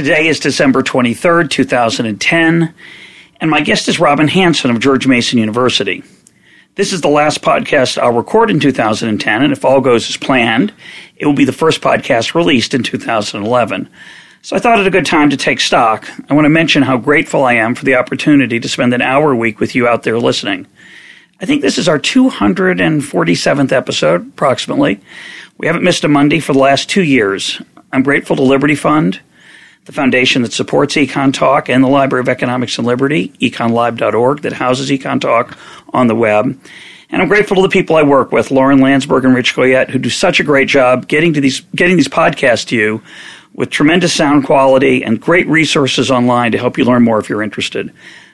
Today is December 23rd, 2010, and my guest is Robin Hanson of George Mason University. This is the last podcast I'll record in 2010, and if all goes as planned, it will be the first podcast released in 2011. So I thought it a good time to take stock. I want to mention how grateful I am for the opportunity to spend an hour a week with you out there listening. I think this is our 247th episode, approximately. We haven't missed a Monday for the last two years. I'm grateful to Liberty Fund, the foundation that supports Econ Talk, and the Library of Economics and Liberty, econlib.org, that houses Econ Talk on the web. And I'm grateful to the people I work with, Lauren Landsberg and Rich Goyette, who do such a great job getting to these getting these podcasts to you with tremendous sound quality and great resources online to help you learn more if you're interested.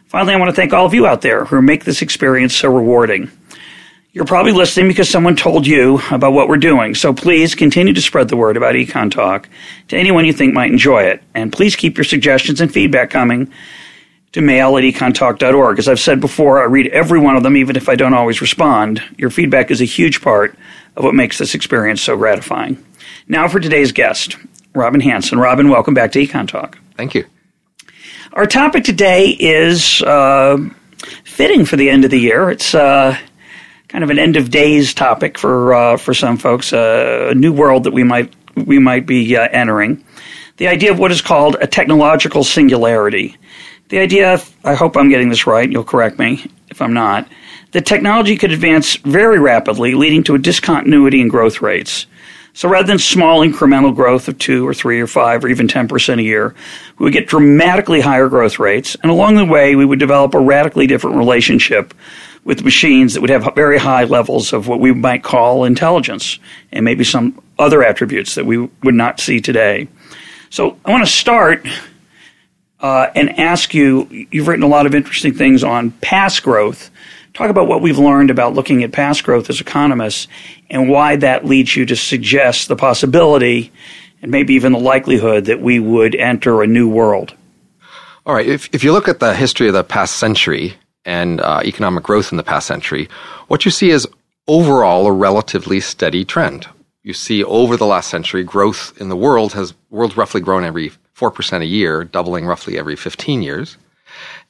Finally, I want to thank all of you out there who make this experience so rewarding. You're probably listening because someone told you about what we're doing. So please continue to spread the word about Econ Talk to anyone you think might enjoy it. And please keep your suggestions and feedback coming to mail at econtalk.org. As I've said before, I read every one of them, even if I don't always respond. Your feedback is a huge part of what makes this experience so gratifying. Now for today's guest, Robin Hanson. Robin, welcome back to Econ Talk. Thank you. Our topic today is uh, fitting for the end of the year. It's uh, kind of an end of days topic for uh, for some folks, uh, a new world that we might we might be uh, entering. The idea of what is called a technological singularity. The idea, I hope I'm getting this right. You'll correct me if I'm not. That technology could advance very rapidly, leading to a discontinuity in growth rates. So rather than small incremental growth of two or three or five or even 10% a year, we would get dramatically higher growth rates. And along the way, we would develop a radically different relationship with machines that would have very high levels of what we might call intelligence and maybe some other attributes that we would not see today. So I want to start uh, and ask you you've written a lot of interesting things on past growth. Talk about what we've learned about looking at past growth as economists and why that leads you to suggest the possibility and maybe even the likelihood that we would enter a new world. All right. If, if you look at the history of the past century, and uh, economic growth in the past century, what you see is overall a relatively steady trend. You see over the last century, growth in the world has world's roughly grown every 4% a year, doubling roughly every 15 years.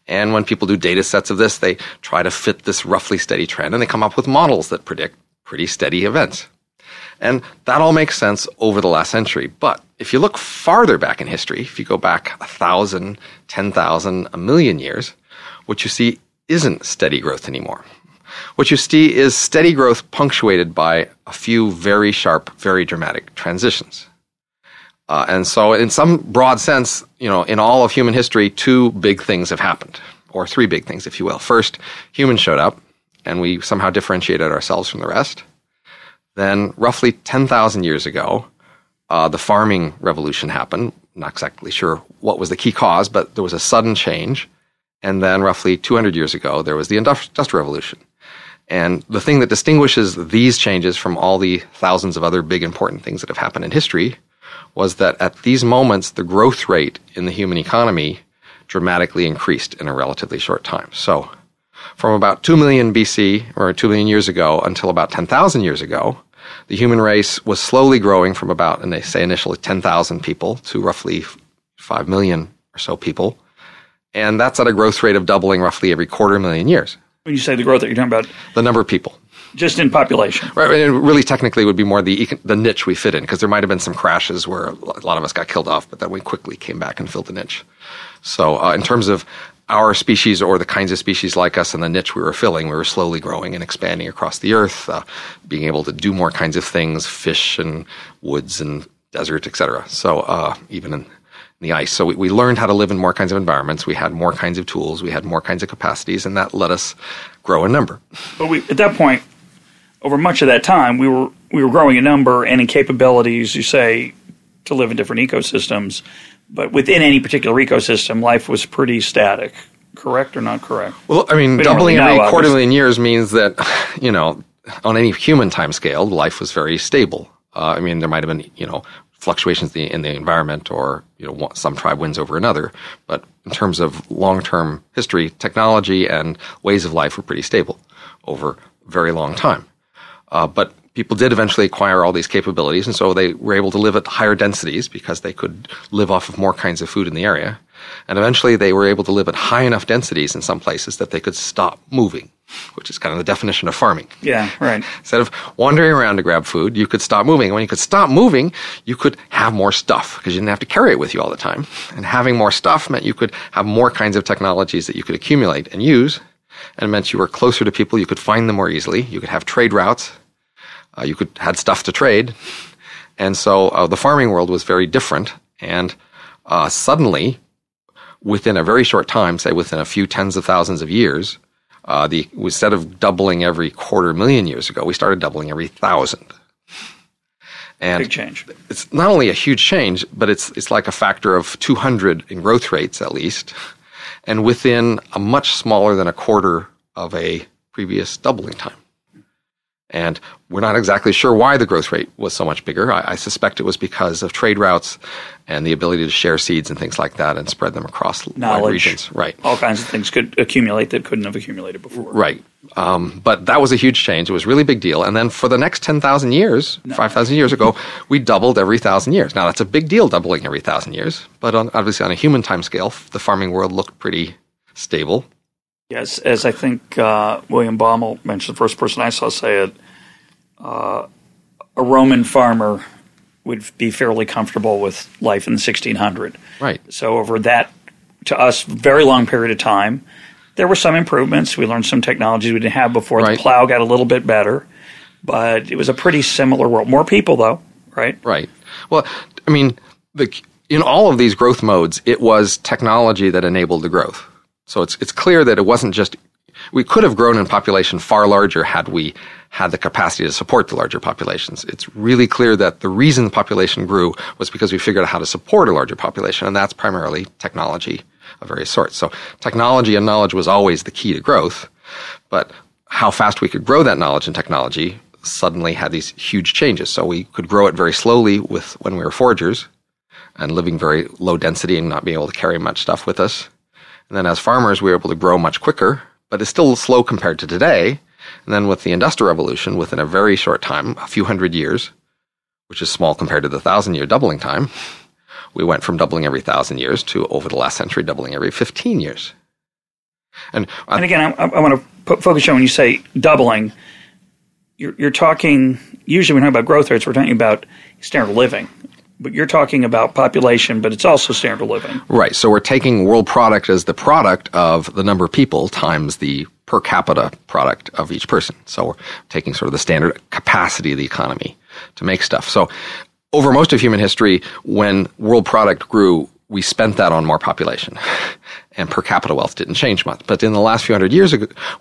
And when people do data sets of this, they try to fit this roughly steady trend and they come up with models that predict pretty steady events. And that all makes sense over the last century. But if you look farther back in history, if you go back a thousand, ten thousand, a million years, what you see isn't steady growth anymore. What you see is steady growth punctuated by a few very sharp, very dramatic transitions. Uh, and so, in some broad sense, you know, in all of human history, two big things have happened, or three big things, if you will. First, humans showed up, and we somehow differentiated ourselves from the rest. Then, roughly 10,000 years ago, uh, the farming revolution happened. Not exactly sure what was the key cause, but there was a sudden change and then roughly 200 years ago, there was the Industrial Revolution. And the thing that distinguishes these changes from all the thousands of other big important things that have happened in history was that at these moments, the growth rate in the human economy dramatically increased in a relatively short time. So from about 2 million BC or 2 million years ago until about 10,000 years ago, the human race was slowly growing from about, and they say initially 10,000 people to roughly 5 million or so people and that's at a growth rate of doubling roughly every quarter million years. When you say the growth that you're talking about, the number of people, just in population, right? And really, technically, would be more the the niche we fit in because there might have been some crashes where a lot of us got killed off, but then we quickly came back and filled the niche. So, uh, in terms of our species or the kinds of species like us and the niche we were filling, we were slowly growing and expanding across the earth, uh, being able to do more kinds of things, fish and woods and desert, etc. So, uh, even in the ice. So we, we learned how to live in more kinds of environments. We had more kinds of tools. We had more kinds of capacities, and that let us grow in number. But we, at that point, over much of that time, we were we were growing in number and in capabilities. You say to live in different ecosystems, but within any particular ecosystem, life was pretty static. Correct or not correct? Well, I mean, We doubling really every quarter million years means that, you know, on any human time scale, life was very stable. Uh, I mean, there might have been, you know, fluctuations in the, in the environment or, you know, some tribe wins over another. But in terms of long term history, technology and ways of life were pretty stable over a very long time. Uh, but people did eventually acquire all these capabilities, and so they were able to live at higher densities because they could live off of more kinds of food in the area. And eventually, they were able to live at high enough densities in some places that they could stop moving, which is kind of the definition of farming. Yeah, right. Instead of wandering around to grab food, you could stop moving. And when you could stop moving, you could have more stuff because you didn't have to carry it with you all the time. And having more stuff meant you could have more kinds of technologies that you could accumulate and use. And it meant you were closer to people. You could find them more easily. You could have trade routes. Uh, you could had stuff to trade. And so uh, the farming world was very different. And uh, suddenly, within a very short time, say within a few tens of thousands of years, uh, the instead of doubling every quarter million years ago, we started doubling every thousand. And Big change. it's not only a huge change, but it's it's like a factor of 200 in growth rates at least, and within a much smaller than a quarter of a previous doubling time. And we're not exactly sure why the growth rate was so much bigger. I, I suspect it was because of trade routes and the ability to share seeds and things like that and spread them across Knowledge. regions. Right. All kinds of things could accumulate that couldn't have accumulated before. Right. Um, but that was a huge change. It was a really big deal. And then for the next 10,000 years, 5,000 years ago, we doubled every thousand years. Now, that's a big deal, doubling every thousand years. But on, obviously, on a human time scale, the farming world looked pretty stable. Yes, as I think uh, William Baumol mentioned, the first person I saw say it, uh, a Roman farmer would be fairly comfortable with life in the 1600. Right. So over that, to us, very long period of time, there were some improvements. We learned some technologies we didn't have before. Right. The plow got a little bit better, but it was a pretty similar world. More people, though, right? Right. Well, I mean, the, in all of these growth modes, it was technology that enabled the growth. So it's it's clear that it wasn't just we could have grown in population far larger had we had the capacity to support the larger populations. It's really clear that the reason the population grew was because we figured out how to support a larger population, and that's primarily technology of various sorts. So technology and knowledge was always the key to growth, but how fast we could grow that knowledge and technology suddenly had these huge changes. So we could grow it very slowly with when we were foragers and living very low density and not being able to carry much stuff with us. And then as farmers, we were able to grow much quicker, but it's still slow compared to today. And then with the Industrial Revolution, within a very short time, a few hundred years, which is small compared to the thousand year doubling time, we went from doubling every thousand years to over the last century doubling every 15 years. And, And again, I, I want to focus on when you say doubling, you're, you're talking, usually when we talk about growth rates, we're talking about standard living. But you're talking about population, but it's also standard of living. Right. So we're taking world product as the product of the number of people times the per capita product of each person. So we're taking sort of the standard capacity of the economy to make stuff. So over most of human history, when world product grew, we spent that on more population. And per capita wealth didn't change much. But in the last few hundred years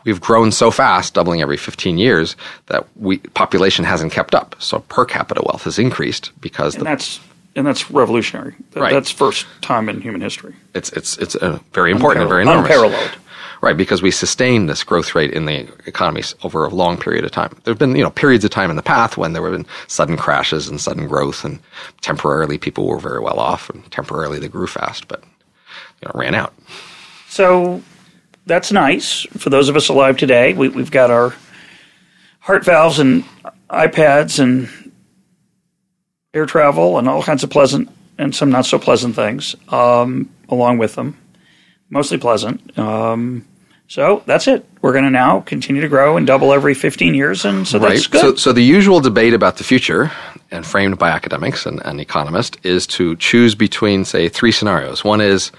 we've grown so fast, doubling every 15 years, that we, population hasn't kept up. So per capita wealth has increased because And the, that's and that's revolutionary. That- Right. That's first time in human history. it's, it's, it's uh, very important and very enormous. Unparalleled. Right, because we sustained this growth rate in the economies over a long period of time. There have been, you know, periods of time in the past when there have been sudden crashes and sudden growth, and temporarily people were very well off, and temporarily they grew fast, but you know, ran out. So that's nice for those of us alive today. We, we've got our heart valves and iPads and air travel and all kinds of pleasant and some not so pleasant things um, along with them. Mostly pleasant. Um, so that's it. We're going to now continue to grow and double every 15 years, and so that's right. good. So, so the usual debate about the future, and framed by academics and, and economists, is to choose between, say, three scenarios. One is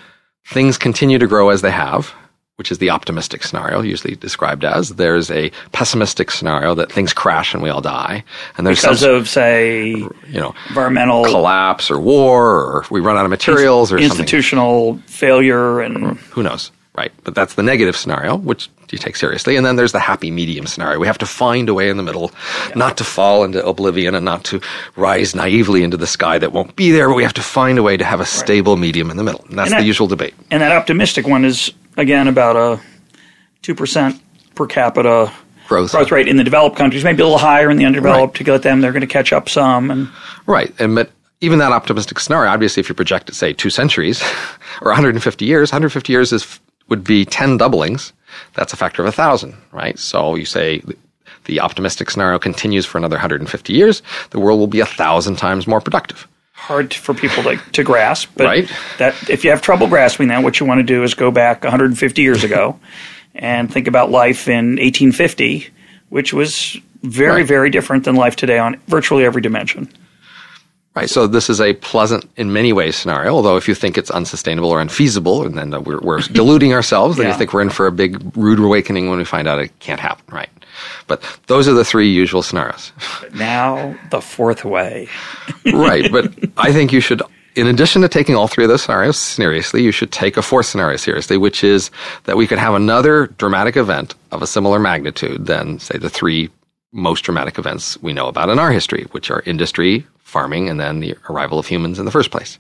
things continue to grow as they have, which is the optimistic scenario, usually described as. There's a pessimistic scenario that things crash and we all die, and there's because some, of say you know environmental collapse or war or we run out of materials or something. institutional failure and Who knows? right? But that's the negative scenario, which you take seriously. And then there's the happy medium scenario. We have to find a way in the middle, yeah. not to fall into oblivion and not to rise naively into the sky that won't be there, but we have to find a way to have a right. stable medium in the middle. And that's and that, the usual debate. And that optimistic one is, again, about a 2% per capita growth. growth rate in the developed countries, maybe a little higher in the undeveloped right. to get them. They're going to catch up some. And Right. And, but even that optimistic scenario, obviously, if you project it, say, two centuries or 150 years, 150 years is would be 10 doublings. That's a factor of a thousand, right? So you say the optimistic scenario continues for another 150 years, the world will be a thousand times more productive. Hard for people to, to grasp, but right? that if you have trouble grasping that, what you want to do is go back 150 years ago and think about life in 1850, which was very, right. very different than life today on virtually every dimension. Right. So this is a pleasant in many ways scenario, although if you think it's unsustainable or unfeasible, and then we're, we're deluding ourselves, then yeah. you think we're in for a big rude awakening when we find out it can't happen. Right. But those are the three usual scenarios. But now the fourth way. right. But I think you should, in addition to taking all three of those scenarios seriously, you should take a fourth scenario seriously, which is that we could have another dramatic event of a similar magnitude than, say, the three most dramatic events we know about in our history, which are industry, farming, and then the arrival of humans in the first place.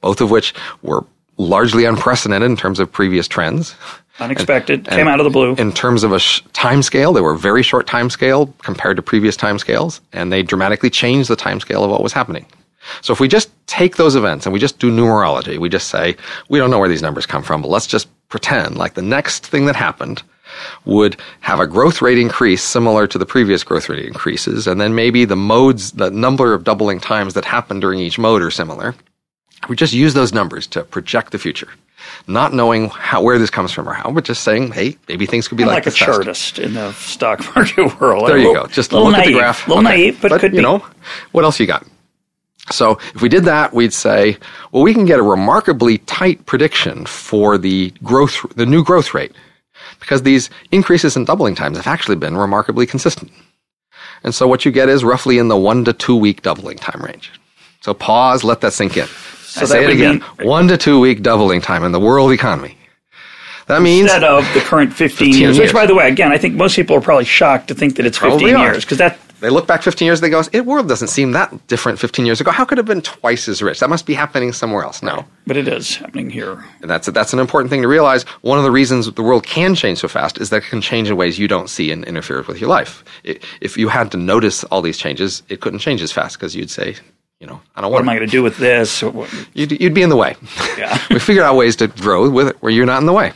Both of which were largely unprecedented in terms of previous trends. Unexpected, and, came and out of the blue. In terms of a sh- time scale, they were very short time scale compared to previous time scales, and they dramatically changed the time scale of what was happening. So if we just take those events and we just do numerology, we just say, we don't know where these numbers come from, but let's just pretend like the next thing that happened would have a growth rate increase similar to the previous growth rate increases, and then maybe the modes, the number of doubling times that happen during each mode are similar. We just use those numbers to project the future, not knowing how where this comes from or how, but just saying, hey, maybe things could be like, like a chartist in the stock market world. There you go. Just look naive, at the graph. A little okay. naive, but, but could you be. know, what else you got? So if we did that, we'd say, well, we can get a remarkably tight prediction for the growth, the new growth rate because these increases in doubling times have actually been remarkably consistent. And so what you get is roughly in the one to two week doubling time range. So pause, let that sink in. So I say it again. Mean, one to two week doubling time in the world economy. That means instead of the current 15, 15 years, years, which by the way, again, I think most people are probably shocked to think that it's 15 years because that they look back 15 years, and they go, "It world doesn't seem that different 15 years ago. How could it have been twice as rich? That must be happening somewhere else." No, but it is happening here. And that's that's an important thing to realize. One of the reasons the world can change so fast is that it can change in ways you don't see and interfere with your life. if you had to notice all these changes, it couldn't change as fast because you'd say, you know, I don't. What am I going to do with this? You'd, you'd be in the way. Yeah. we figure out ways to grow with it where you're not in the way.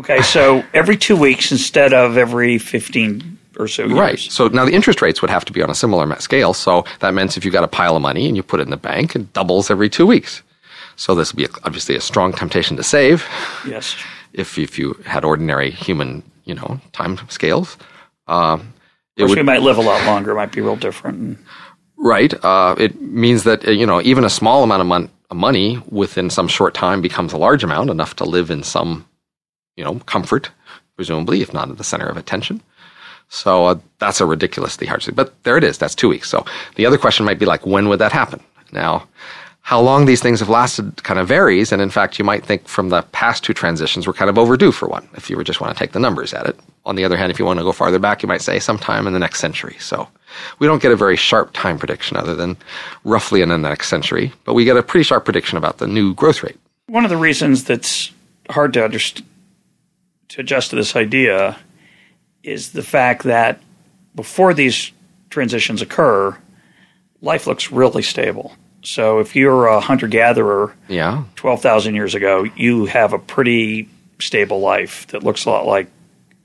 Okay, so every two weeks instead of every 15 or so years. Right. So now the interest rates would have to be on a similar scale. So that means if you've got a pile of money and you put it in the bank, it doubles every two weeks. So this would be obviously a strong temptation to save. Yes. If if you had ordinary human, you know, time scales. Uh, it would, we might live a lot longer. It might be real different. Right. Uh, it means that uh, you know even a small amount of mon- money within some short time becomes a large amount, enough to live in some, you know, comfort, presumably, if not at the center of attention. So uh, that's a ridiculously hard. thing. But there it is. That's two weeks. So the other question might be like, when would that happen? Now, how long these things have lasted kind of varies. And in fact, you might think from the past two transitions, we're kind of overdue for one if you just want to take the numbers at it. On the other hand, if you want to go farther back, you might say sometime in the next century. So we don't get a very sharp time prediction other than roughly in the next century, but we get a pretty sharp prediction about the new growth rate. One of the reasons that's hard to understand, to adjust to this idea is the fact that before these transitions occur, life looks really stable. So if you're a hunter gatherer, yeah, twelve thousand years ago, you have a pretty stable life that looks a lot like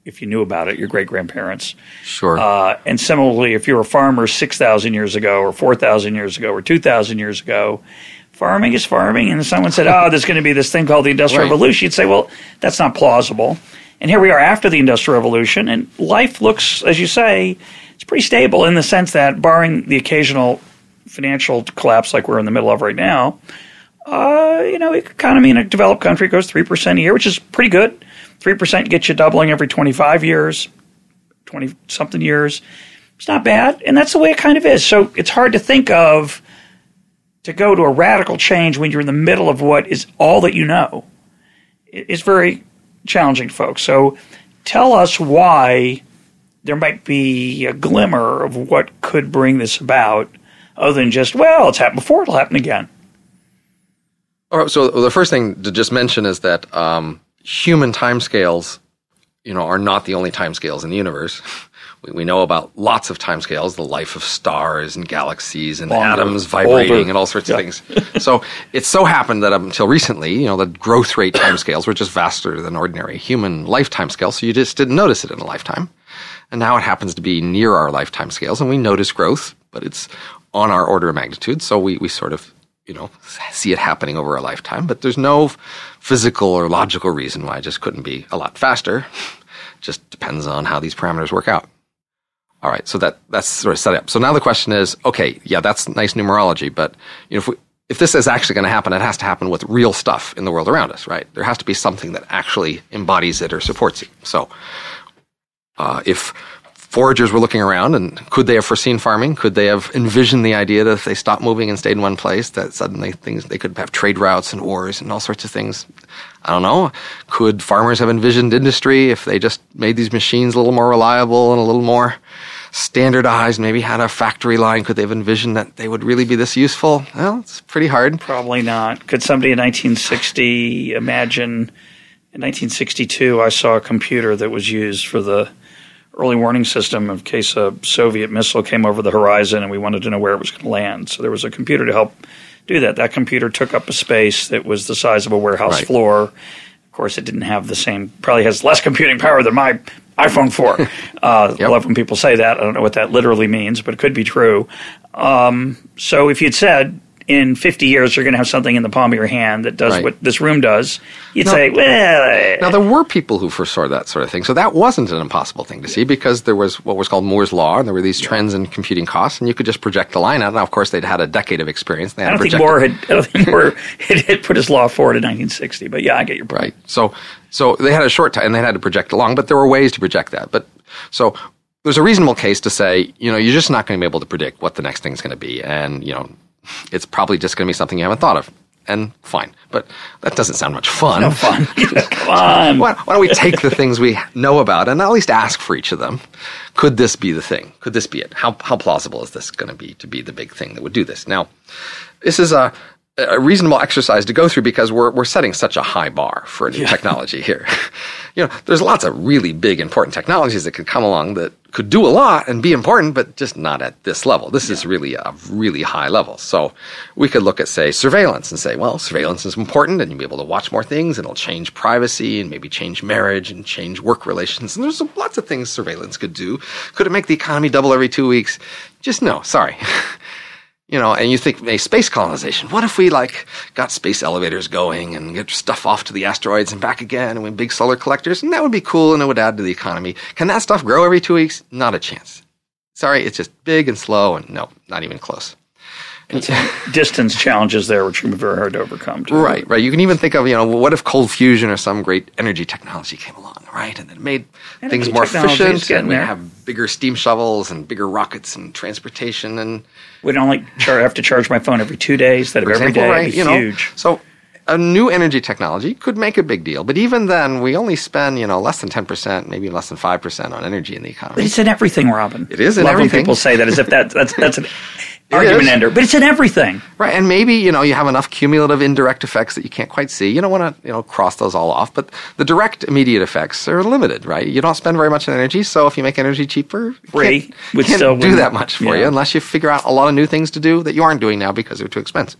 if you knew about it, your great grandparents. Sure. Uh, and similarly, if you were a farmer six thousand years ago, or four thousand years ago, or two thousand years ago, farming is farming. And someone said, "Oh, there's going to be this thing called the Industrial right. Revolution," you'd say, "Well, that's not plausible." And here we are after the Industrial Revolution, and life looks, as you say, it's pretty stable in the sense that, barring the occasional financial collapse like we're in the middle of right now, uh, you know, economy in a developed country goes 3% a year, which is pretty good. 3% gets you doubling every 25 years, 20 something years. It's not bad. And that's the way it kind of is. So it's hard to think of to go to a radical change when you're in the middle of what is all that you know It's very challenging folks. So tell us why there might be a glimmer of what could bring this about, other than just, well, it's happened before, it'll happen again. All right, so the first thing to just mention is that um, human timescales, you know, are not the only timescales in the universe. We, we know about lots of timescales, the life of stars and galaxies and Longer, atoms vibrating older. and all sorts Yeah. of things. so it so happened that up until recently, you know, the growth rate timescales were just vaster than ordinary human lifetime scales, so you just didn't notice it in a lifetime. And now it happens to be near our lifetime scales, and we notice growth, but it's on our order of magnitude, so we, we sort of, you know, see it happening over a lifetime, but there's no physical or logical reason why it just couldn't be a lot faster. Just depends on how these parameters work out. All right, so that that's sort of set up. So now the question is, okay, yeah, that's nice numerology, but you know, if we, if this is actually going to happen, it has to happen with real stuff in the world around us, right? There has to be something that actually embodies it or supports it. So, uh, if foragers were looking around and could they have foreseen farming? Could they have envisioned the idea that if they stopped moving and stayed in one place, that suddenly things they could have trade routes and wars and all sorts of things? I don't know. Could farmers have envisioned industry if they just made these machines a little more reliable and a little more standardized? Maybe had a factory line. Could they have envisioned that they would really be this useful? Well, it's pretty hard. Probably not. Could somebody in 1960 imagine? In 1962, I saw a computer that was used for the early warning system in case a Soviet missile came over the horizon and we wanted to know where it was going to land. So there was a computer to help do that. That computer took up a space that was the size of a warehouse Right. floor. Of course, it didn't have the same, probably has less computing power than my iPhone 4. Uh, I love when people say that. I don't know what that literally means, but it could be true. Um, so if you'd said in 50 years you're going to have something in the palm of your hand that does Right. what this room does, you'd say, well, Now there were people who foresaw that sort of thing, so that wasn't an impossible thing to see because there was what was called Moore's law, and there were these trends in computing costs, and you could just project the line out. Now, of course, they'd had a decade of experience. They had I don't think Moore had, I don't think Moore had, had put his law forward in 1960, but yeah, I get your point. Right. So so they had a short time and they had to project it along, but there were ways to project that. But so there's a reasonable case to say, you know, you're just not going to be able to predict what the next thing's going to be, and you know, it's probably just going to be something you haven't thought of. And fine, but that doesn't sound much fun. No fun. Come on. Why, why don't we take the things we know about and at least ask for each of them? Could this be the thing? Could this be it? How, how plausible is this going to be to be the big thing that would do this? Now, this is a, a reasonable exercise to go through because we're, we're setting such a high bar for a new technology here. you know, there's lots of really big, important technologies that could come along that could do a lot and be important, but just not at this level. This is really a really high level. So we could look at, say, surveillance and say, well, surveillance is important and you'll be able to watch more things and it'll change privacy and maybe change marriage and change work relations. And there's lots of things surveillance could do. Could it make the economy double every two weeks? Just no, sorry. you know, and you think, hey, space colonization. What if we like got space elevators going and get stuff off to the asteroids and back again, and we big solar collectors, and that would be cool, and it would add to the economy. Can that stuff grow every two weeks? Not a chance. Sorry, it's just big and slow, and no, not even close. Distance challenges there, which can be very hard to overcome. Too. Right, right. You can even think of, you know, what if cold fusion or some great energy technology came along, right? And it made things more efficient, and we there. have bigger steam shovels and bigger rockets and transportation and We don't like char- have to charge my phone every two days instead of every day. right? You know, huge. so a new energy technology could make a big deal, but even then, we only spend you know less than ten percent, maybe less than five percent on energy in the economy. But it's in everything, Robin. It is in Love everything. when people say that as if that, that's that's an argument is. ender. But it's in everything. Right, and maybe you know you have enough cumulative indirect effects that you can't quite see. You don't want to you know cross those all off, but the direct immediate effects are limited, right? You don't spend very much on energy, so if you make energy cheaper, Free, can't, can't do that much for yeah. you unless you figure out a lot of new things to do that you aren't doing now because they're too expensive.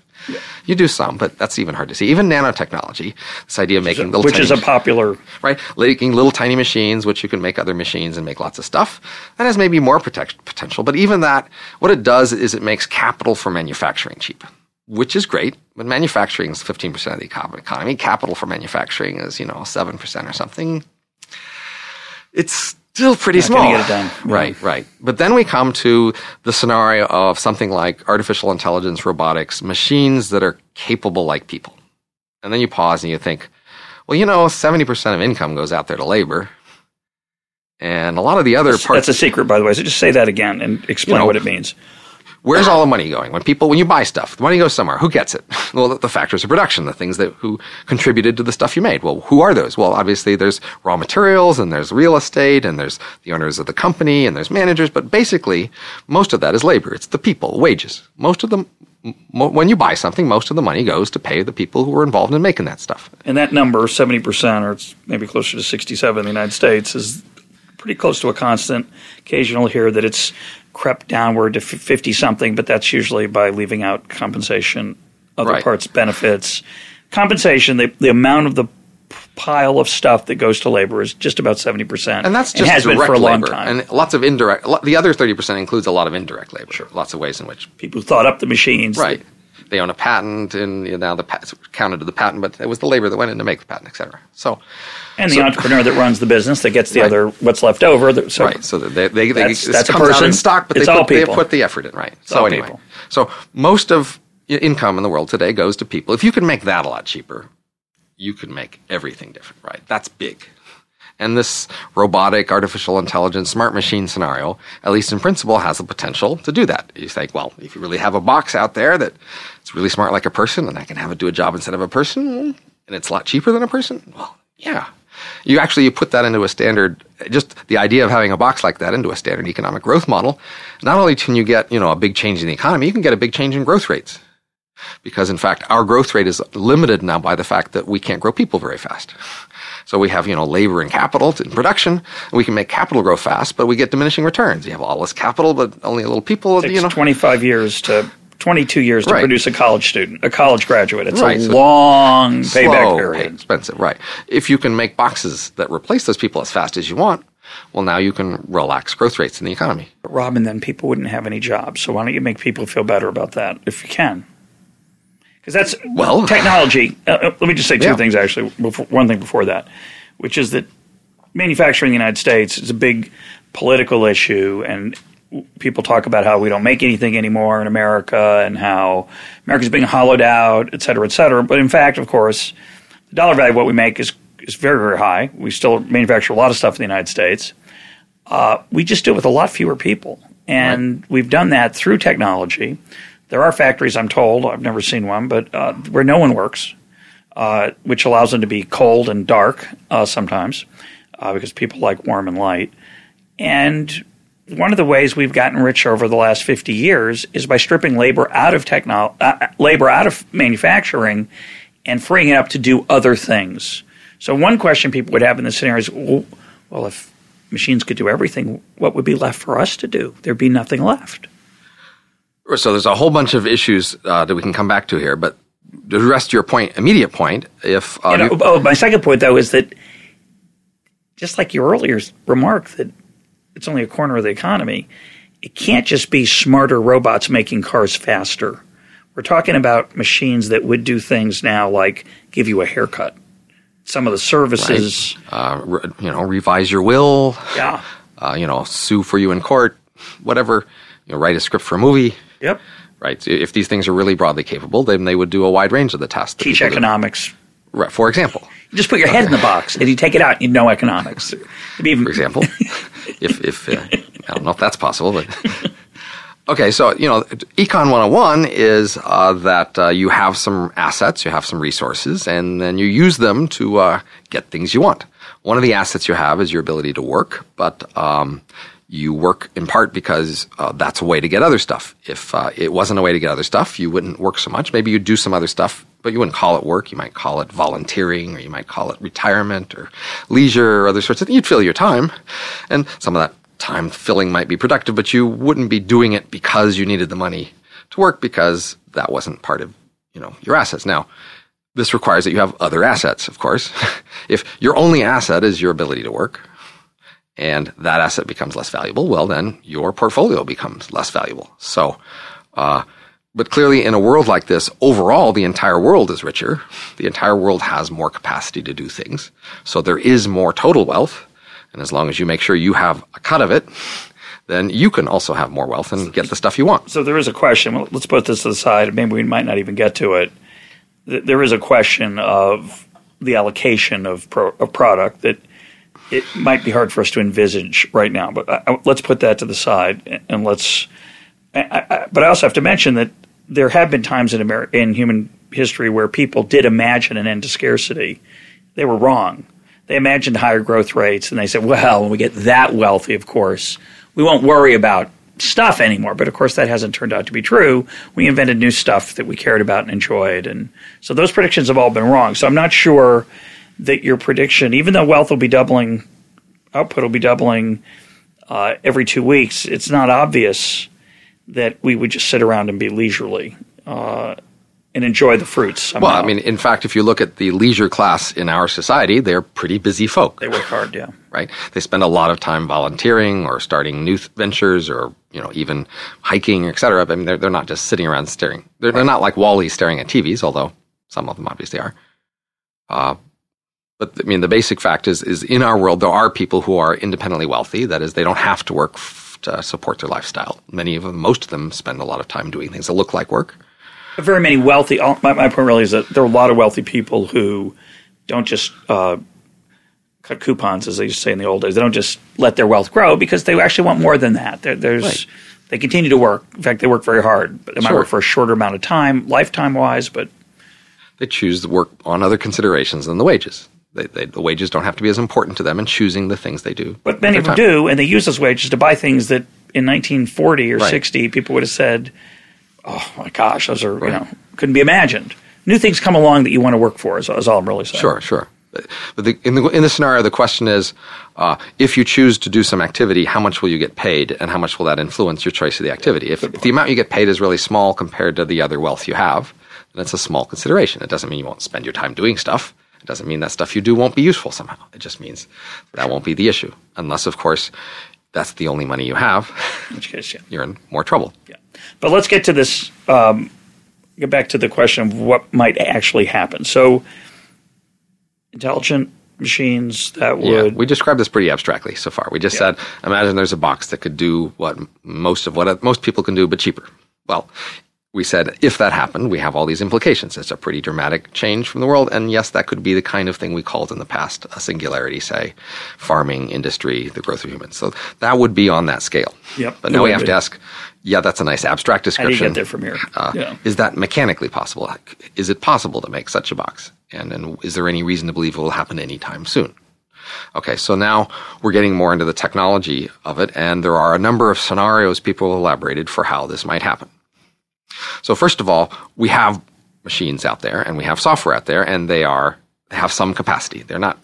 You do some, but that's even hard to see. Even nanotechnology, this idea of making little which tiny is a popular. right? Making little tiny machines, which you can make other machines and make lots of stuff. That has maybe more protect- potential. But even that, what it does is it makes capital for manufacturing cheap, which is great. But manufacturing is 15% of the economy. Capital for manufacturing is, you know, 7% or something. It's still pretty Not small. gonna get it done. Yeah. Right, right. But then we come to the scenario of something like artificial intelligence, robotics, machines that are capable like people. And then you pause and you think, well, you know, 70% of income goes out there to labor. And a lot of the other parts. That's a secret, by the way. So just say that again and explain You know, what it means. Where's all the money going? When people, when you buy stuff, the money goes somewhere. Who gets it? Well, the, the factors of production, the things that who contributed to the stuff you made. Well, who are those? Well, obviously there's raw materials and there's real estate and there's the owners of the company and there's managers, but basically most of that is labor. It's the people, wages. Most of them, when you buy something, most of the money goes to pay the people who are involved in making that stuff. And that number, 70%, or it's maybe closer to 67 in the United States, is pretty close to a constant. Occasionally hear that it's crept downward to 50 something, but that's usually by leaving out compensation, other Right. parts, benefits. Compensation, the, the amount of the pile of stuff that goes to labor is just about 70%. And that's just has direct been for a long labor. time. And lots of indirect, the other 30% includes a lot of indirect labor. Sure. Lots of ways in which People thought up the machines. Right. They own a patent, and you know, now the pat- counted to the patent, but it was the labor that went in to make the patent, et cetera. So, And the So- entrepreneur that runs the business that gets the Right. other what's left over. that- So right. So they, they, they That's- that's a comes out in stock, but It's they put, they put the effort in, right? so anyway, people. so most of income in the world today goes to people. If you can make that a lot cheaper, you can make everything different, right? That's big. And this robotic, artificial intelligence, smart machine scenario, at least in principle, has the potential to do that. You think, well, if you really have a box out there that it's really smart like a person and I can have it do a job instead of a person and it's a lot cheaper than a person, well, yeah. You actually you put that into a standard just the idea of having a box like that into a standard economic growth model, not only can you get, you know, a big change in the economy, you can get a big change in growth rates because in fact our growth rate is limited now by the fact that we can't grow people very fast. So we have, you know, labor and capital in production, and we can make capital grow fast, but we get diminishing returns. You have all this capital, but only a little people, takes you know. 25 years to 22 years to Right. produce a college student, a college graduate. It's Right, a so- long payback slow, period. expensive, right. If you can make boxes that replace those people as fast as you want, well, now you can relax growth rates in the economy. Robin, then people wouldn't have any jobs. So why don't you make people feel better about that if you can? Because that's Well- technology. Uh, uh, let me just say two Yeah. things actually. Before, one thing before that, which is that manufacturing in the United States is a big political issue, and people talk about how we don't make anything anymore in America and how America's being hollowed out, et cetera, et cetera. But in fact, of course, the dollar value of what we make is is very, very high. We still manufacture a lot of stuff in the United States. Uh, we just do it with a lot fewer people, and we've done that through technology. There are factories, I'm told, I've never seen one, but uh, where no one works, uh, which allows them to be cold and dark uh, sometimes, uh, because people like warm and light. And one of the ways we've gotten rich over the last 50 years is by stripping labor out of technol- uh, labor out of manufacturing and freeing it up to do other things. So one question people would have in this scenario is, well, well, if machines could do everything, what would be left for us to do? There'd be nothing left. So there's a whole bunch of issues uh, that we can come back to here, but to address your point, immediate point, if uh, You know, you- oh, my second point, though, is that just like your earlier remark that it's only a corner of the economy, it can't just be smarter robots making cars faster. We're talking about machines that would do things now like give you a haircut. Some of the services, uh, re- you know, revise your will, yeah, uh, you know, sue for you in court, whatever, you know, write a script for a movie, yep. right? So If these things are really broadly capable, then they would do a wide range of the tasks. that Teach economics. Right, for example, You just put your head in the box and you take it out and you know economics. For example, if if uh, I don't know if that's possible, but okay. So you know, Econ 101 is uh, that uh, you have some assets, you have some resources, and then you use them to uh, get things you want. One of the assets you have is your ability to work, but um, you work in part because uh, that's a way to get other stuff. If uh, it wasn't a way to get other stuff, you wouldn't work so much. Maybe you'd do some other stuff, but you wouldn't call it work. You might call it volunteering, or you might call it retirement, or leisure, or other sorts of things. You'd fill your time, and some of that time filling might be productive, but you wouldn't be doing it because you needed the money to work because that wasn't part of you know your assets. Now, this requires that you have other assets, of course. if your only asset is your ability to work, and that asset becomes less valuable, well, then your portfolio becomes less valuable. So, uh, but clearly, in a world like this, overall, the entire world is richer. The entire world has more capacity to do things. So there is more total wealth. And as long as you make sure you have a cut of it, then you can also have more wealth and get the stuff you want. So there is a question. Let's put this aside. Maybe we might not even get to it. There is a question of the allocation of, pro- of product that it might be hard for us to envisage right now. But I, let's put that to the side and- let's I, I, but I also have to mention that there have been times in in human history where people did imagine an end to scarcity. They were wrong. They imagined higher growth rates, and they said, "Well, when we get that wealthy, of course, we won't worry about stuff anymore." But of course, that hasn't turned out to be true. We invented new stuff that we cared about and enjoyed, and so those predictions have all been wrong. So I'm not sure that your prediction, even though wealth will be doubling, output will be doubling uh, every two weeks, it's not obvious that we would just sit around and be leisurely uh, and enjoy the fruits. Somehow. Well, I mean, in fact, if you look at the leisure class in our society, they're pretty busy folk. They work hard, yeah. Right? They spend a lot of time volunteering or starting new th- ventures or, you know, even hiking, et cetera. I mean, they're, they're not just sitting around staring. They're, they're not like WALL-E staring at TVs, although some of them obviously are. Uh, but I mean, the basic fact is, is in our world, there are people who are independently wealthy. That is, they don't have to work f- to support their lifestyle. Many of them, most of them, spend a lot of time doing things that look like work. Very many wealthy. My, my point really is that there are a lot of wealthy people who don't just uh, cut coupons, as they used to say in the old days. They don't just let their wealth grow because they actually want more than that. There, there's Right. they continue to work. In fact, they work very hard. But they might Sure. work for a shorter amount of time, lifetime wise. But They choose to work on other considerations than the wages. They, they, the wages don't have to be as important to them in choosing the things they do. But many of them do, and they use those wages to buy things that in 1940 or Right. 60 people would have said, "Oh my gosh, those are you know couldn't be imagined." New things come along that you want to work for. Is, is all I'm really saying. Sure, sure. But but the, in the in the scenario, the question is, uh, if you choose to do some activity, how much will you get paid, and how much will that influence your choice of the activity? If, if the amount you get paid is really small compared to the other wealth you have, then it's a small consideration. It doesn't mean you won't spend your time doing stuff. It doesn't mean that stuff you do won't be useful somehow. It just means that won't be the issue, unless, of course, that's the only money you have. In which case, yeah. You're in more trouble. Yeah. But let's get to this. Um, get back to the question of what might actually happen. So, intelligent machines that would. Yeah, we described this pretty abstractly so far. We just Yeah. said, imagine there's a box that could do what most of what most people can do, but cheaper. Well, we said if that happened, we have all these implications. It's a pretty dramatic change from the world, and yes, that could be the kind of thing we called in the past a singularity, say, farming, industry, the growth of humans. So that would be on that scale. Yep, But now we have be. to ask, yeah, that's a nice abstract description. how do you get there from here? Uh, yeah. Is that mechanically possible? Is it possible to make such a box? And, and is there any reason to believe it will happen anytime soon? Okay, so now we're getting more into the technology of it, and there are a number of scenarios people elaborated for how this might happen. So first of all, we have machines out there, and we have software out there, and they are they have some capacity. They're not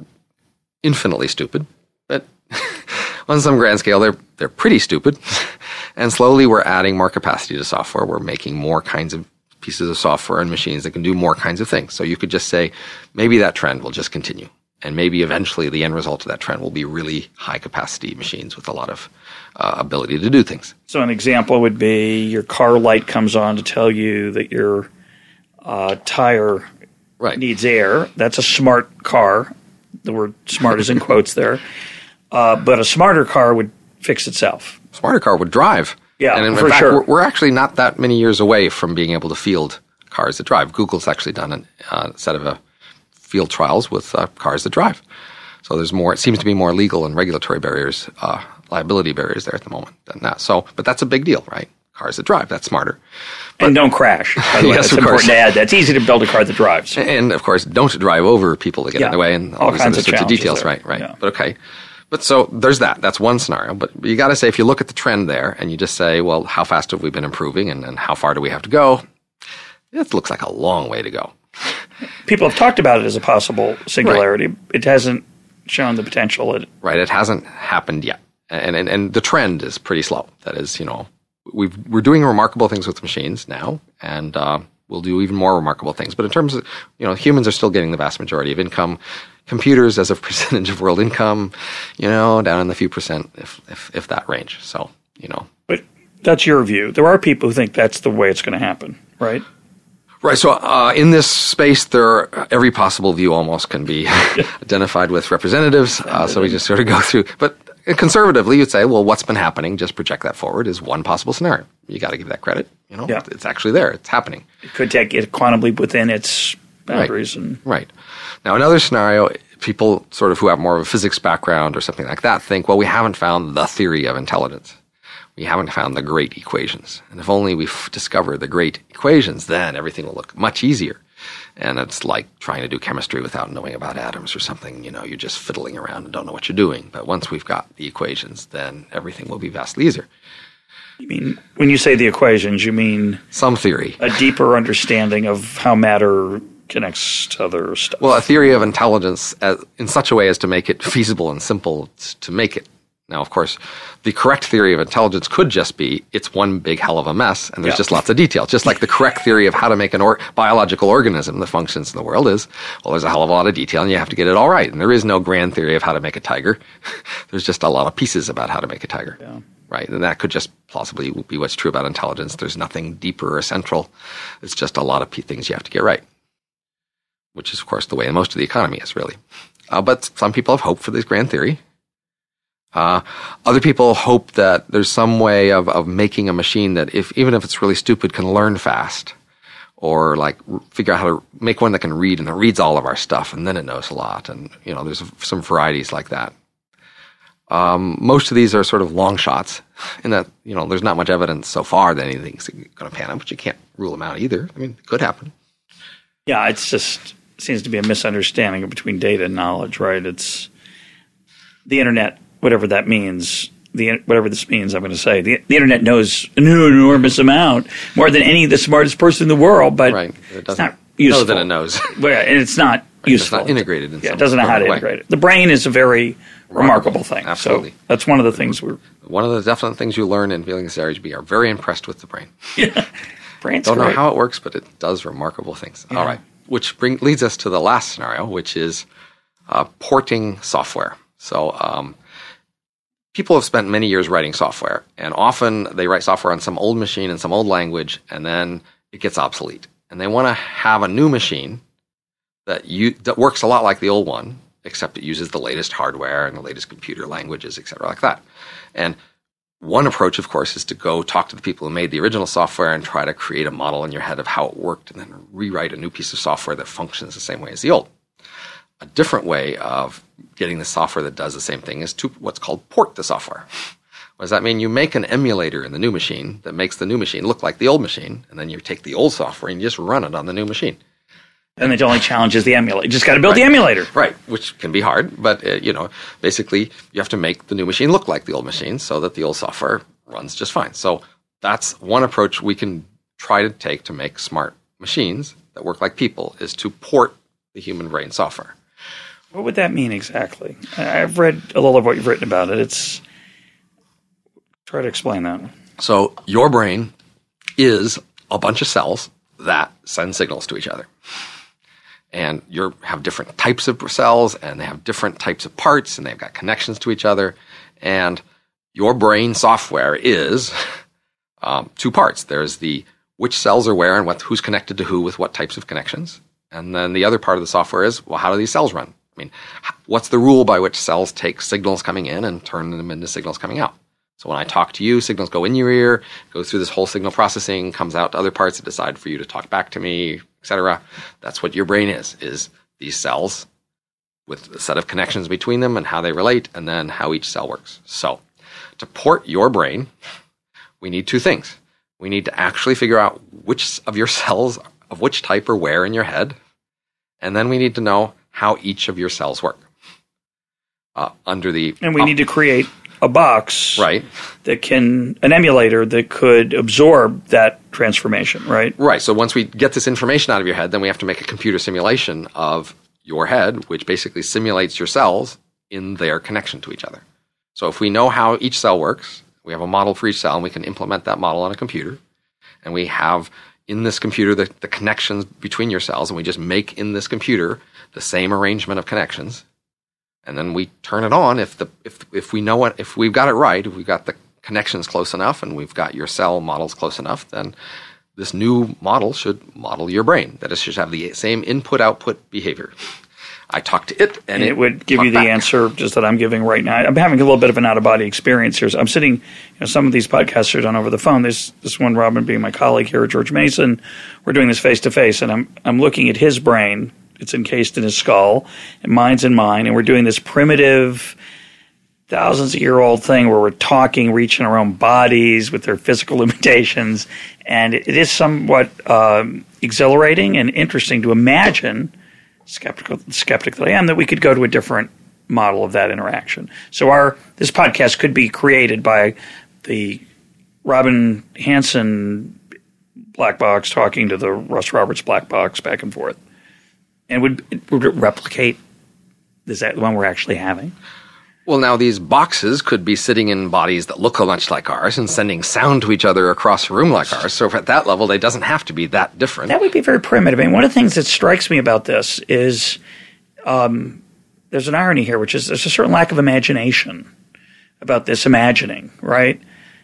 infinitely stupid, but on some grand scale, they're they're pretty stupid. and slowly, we're adding more capacity to software. We're making more kinds of pieces of software and machines that can do more kinds of things. So you could just say maybe that trend will just continue, and maybe eventually the end result of that trend will be really high capacity machines with a lot of uh, ability to do things. So, an example would be your car light comes on to tell you that your uh, tire Right. needs air. That's a smart car. The word smart is in quotes there. Uh, but a smarter car would fix itself. smarter car would drive. Yeah, and in, for fact, sure. we're, we're actually not that many years away from being able to field cars that drive. Google's actually done a uh, set of uh, field trials with uh, cars that drive. So there's more. It seems to be more legal and regulatory barriers, uh, liability barriers there at the moment than that. So, but that's a big deal, right? Cars that drive. That's smarter. and don't crash. By Yes, that's of important course. to add. That's easy to build a car that drives. And of course, don't drive over people that get Yeah. in the way and all, All kinds of sorts of details. there. Right, right. Yeah. But okay. But so there's that. That's one scenario. But you got to say, if you look at the trend there and you just say, well, how fast have we been improving and, and how far do we have to go? It looks like a long way to go. People have talked about it as a possible singularity. It hasn't shown the potential. It, Right? It hasn't happened yet. And, and, and the trend is pretty slow. That is, you know, we've, we're doing remarkable things with machines now, and uh, we'll do even more remarkable things. But in terms of, you know, humans are still getting the vast majority of income. Computers as a percentage of world income, you know, down in the few percent, if, if, if that range. So, you know. but that's your view. There are people who think that's the way it's going to happen, right? Right. So uh, in this space, there every possible view almost can be identified with representatives. Uh, so we just sort of go through. But conservatively, you'd say, well, what's been happening? Just project that forward is one possible scenario. You got to give that credit. You know, Yeah. it's actually there. It's happening. It could take it quantum leap within its boundaries. And Right. Now, another scenario, people sort of who have more of a physics background or something like that think, well, we haven't found the theory of intelligence. We haven't found the great equations. And if only we discover the great equations, then everything will look much easier. And it's like trying to do chemistry without knowing about atoms or something. You know, you're just fiddling around and don't know what you're doing. But once we've got the equations, then everything will be vastly easier. You mean when you say the equations, you mean some theory, a deeper understanding of how matter connects to other stuff. Well, a theory of intelligence as, in such a way as to make it feasible and simple to make it. Now, of course, the correct theory of intelligence could just be it's one big hell of a mess and there's yeah. just lots of details. Just like the correct theory of how to make an or- biological organism that functions in the world is, well, there's a hell of a lot of detail and you have to get it all right. And there is no grand theory of how to make a tiger. there's just a lot of pieces about how to make a tiger. Yeah. Right. And that could just possibly be what's true about intelligence. There's nothing deeper or central. It's just a lot of p- things you have to get right which is, of course, the way most of the economy is, really. Uh, but some people have hope for this grand theory. Uh, other people hope that there's some way of, of making a machine that, if even if it's really stupid, can learn fast, or like figure out how to make one that can read and it reads all of our stuff, and then it knows a lot. And you know, there's some varieties like that. Um, most of these are sort of long shots, in that you know there's not much evidence so far that anything's going to pan out, but you can't rule them out either. I mean, it could happen. Yeah, it's just seems to be a misunderstanding between data and knowledge, right? It's the internet, whatever that means. The whatever this means, I'm going to say the, the internet knows an enormous amount more than any of the smartest person in the world, but right. it it's not useful. Know that it knows, and it's not right. useful. It's not integrated. In yeah, it doesn't know how to way. integrate it. The brain is a very remarkable, remarkable thing. Absolutely, so that's one of the things we're. One of the definite things you learn in feeling this RHB are very impressed with the brain. Yeah, brain's Don't great. know how it works, but it does remarkable things. Yeah. All right which bring, leads us to the last scenario, which is uh, porting software. So um, people have spent many years writing software, and often they write software on some old machine in some old language, and then it gets obsolete. And they want to have a new machine that you that works a lot like the old one, except it uses the latest hardware and the latest computer languages, et cetera, like that. And one approach, of course, is to go talk to the people who made the original software and try to create a model in your head of how it worked and then rewrite a new piece of software that functions the same way as the old. A different way of getting the software that does the same thing is to what's called port the software. What does that mean? You make an emulator in the new machine that makes the new machine look like the old machine, and then you take the old software and you just run it on the new machine and the only challenge is the emulator. You just got to build right. the emulator. Right, which can be hard, but uh, you know, basically you have to make the new machine look like the old machine so that the old software runs just fine. So that's one approach we can try to take to make smart machines that work like people is to port the human brain software. What would that mean exactly? I've read a little of what you've written about it. It's try to explain that. So your brain is a bunch of cells that send signals to each other and you have different types of cells and they have different types of parts and they've got connections to each other and your brain software is um, two parts there's the which cells are where and what, who's connected to who with what types of connections and then the other part of the software is well how do these cells run i mean what's the rule by which cells take signals coming in and turn them into signals coming out so when I talk to you, signals go in your ear, go through this whole signal processing, comes out to other parts that decide for you to talk back to me, etc. That's what your brain is, is these cells with a set of connections between them and how they relate, and then how each cell works. So, to port your brain, we need two things. We need to actually figure out which of your cells of which type are where in your head, and then we need to know how each of your cells work. Uh, under the and we need to create a box right. that can an emulator that could absorb that transformation right? Right. So once we get this information out of your head then we have to make a computer simulation of your head which basically simulates your cells in their connection to each other. So if we know how each cell works we have a model for each cell and we can implement that model on a computer and we have in this computer the, the connections between your cells and we just make in this computer the same arrangement of connections and then we turn it on if the if if we know what if we've got it right, if we've got the connections close enough, and we've got your cell models close enough, then this new model should model your brain. That it should have the same input output behavior. I talk to it, and, and it, it, would give you the back. answer just that I'm giving right now. I'm having a little bit of an out of body experience here. So I'm sitting, you know, some of these podcasts are done over the phone. There's this one, Robin, being my colleague here at George Mason. We're doing this face to face, and I'm I'm looking at his brain it's encased in his skull, and mine's in mine, and we're doing this primitive thousands of year old thing where we're talking, reaching our own bodies with their physical limitations, and it is somewhat um, exhilarating and interesting to imagine, skeptical skeptic that I am, that we could go to a different model of that interaction. So our this podcast could be created by the Robin Hanson black box talking to the Russ Roberts black box back and forth, and would would it replicate is that the one we're actually having? Well, now these boxes could be sitting in bodies that look a much like ours and sending sound to each other across a room like ours. So, at that level, they doesn't have to be that different. That would be very primitive. I mean, one of the things that strikes me about this is um, there's an irony here, which is there's a certain lack of imagination about this imagining, right?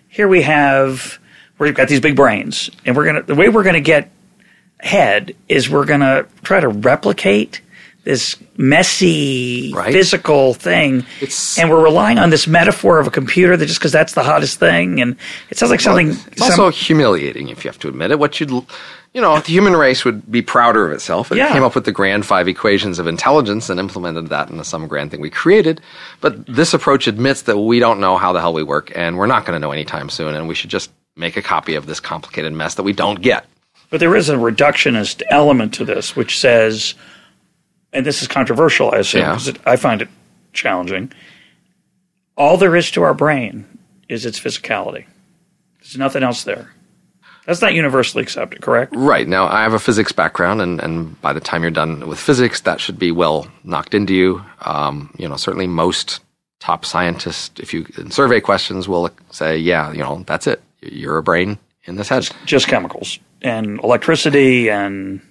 Here we have, we've got these big brains, and we're gonna, the way we're gonna get ahead is we're gonna try to replicate this messy Right. physical thing, It's- and we're relying on this metaphor of a computer that just because that's the hottest thing, and it sounds like something. It's some- also humiliating if you have to admit it. What you'd, you know, the human race would be prouder of itself. It Yeah. came up with the grand five equations of intelligence and implemented that into some grand thing we created. But this approach admits that we don't know how the hell we work, and we're not going to know anytime soon, and we should just make a copy of this complicated mess that we don't get. But there is a reductionist element to this, which says, and this is controversial, I assume, because it, I find it challenging. All there is to our brain is its physicality. There's nothing else there. That's not universally accepted, correct? Right. Now, I have a physics background, and, and by the time you're done with physics, that should be well knocked into you. Um, you know, certainly most top scientists, if you in survey questions, will say, yeah, you know, that's it. You're a brain in this head. Just chemicals and electricity and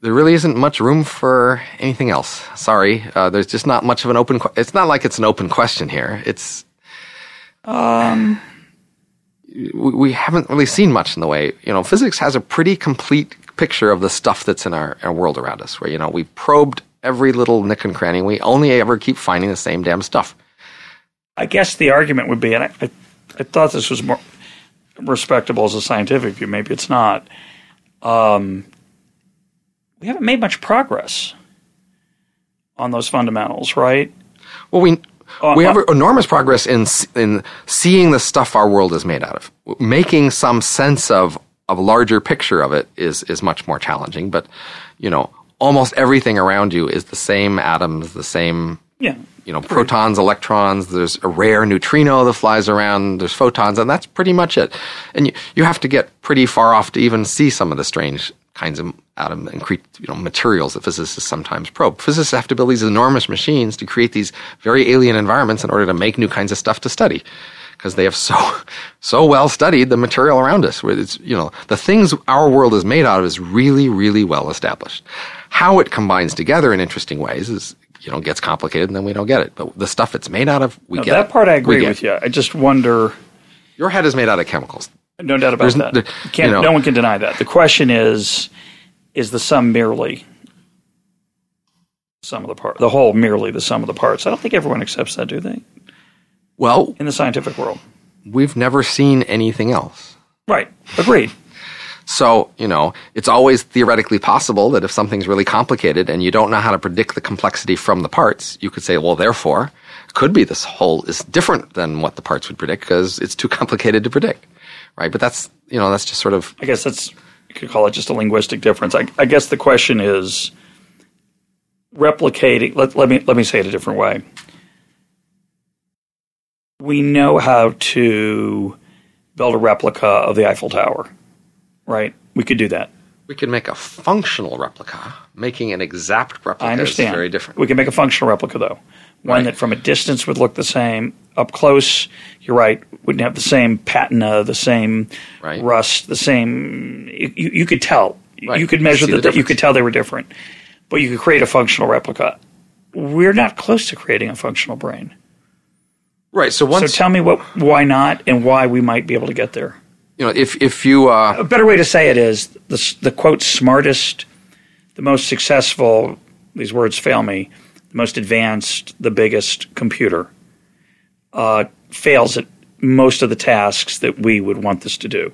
There really isn't much room for anything else. Sorry. Uh, there's just not much of an open, que- it's not like it's an open question here. It's, um, we, we haven't really seen much in the way, you know, physics has a pretty complete picture of the stuff that's in our, our world around us, where, you know, we probed every little nick and cranny. We only ever keep finding the same damn stuff. I guess the argument would be, and I, I, I thought this was more respectable as a scientific view. Maybe it's not. Um, we haven't made much progress on those fundamentals, right? Well, we Uh, we have uh, enormous progress in in seeing the stuff our world is made out of. Making some sense of of a larger picture of it is is much more challenging. But you know, almost everything around you is the same atoms, the same Yeah. you know protons, electrons. There's a rare neutrino that flies around. There's photons, and that's pretty much it. And you you have to get pretty far off to even see some of the strange kinds of atom and cre- you know materials that physicists sometimes probe. Physicists have to build these enormous machines to create these very alien environments in order to make new kinds of stuff to study. Because they have so so well studied the material around us, where it's you know the things our world is made out of is really really well established. How it combines together in interesting ways is you know gets complicated, and then we don't get it. But the stuff it's made out of, we Now, get that it. part I agree with it. you. I just wonder. Your head is made out of chemicals. No doubt about There's that. there- you know- no one can deny that. The question is, is the sum merely sum of the part, the whole merely the sum of the parts? I don't think everyone accepts that, do they? Well, In the scientific world, we've never seen anything else. right? Agreed. So, you know, it's always theoretically possible that if something's really complicated and you don't know how to predict the complexity from the parts, you could say, well, therefore, could be this whole is different than what the parts would predict because it's too complicated to predict. Right? But that's, you know, that's just sort of I guess that's you could call it just a linguistic difference. I, I guess the question is replicating. Let, let me let me say it a different way. We know how to build a replica of the Eiffel Tower, right? We could do that. we could make a functional replica. Making an exact replica I understand. is very different. We can make a functional replica though, one Right. that from a distance would look the same. Up close, you're right, wouldn't have the same patina, the same Right. rust, the same. You, you could tell. Right. You could measure that. you could tell they were different, but you could create a functional replica. We're not close to creating a functional brain. right. So So tell me what, why not, and why we might be able to get there. You know, if, if you, uh, A better way to say it is the, the quote smartest, the most successful, these words fail me, the most advanced, the biggest computer uh, fails at most of the tasks that we would want this to do.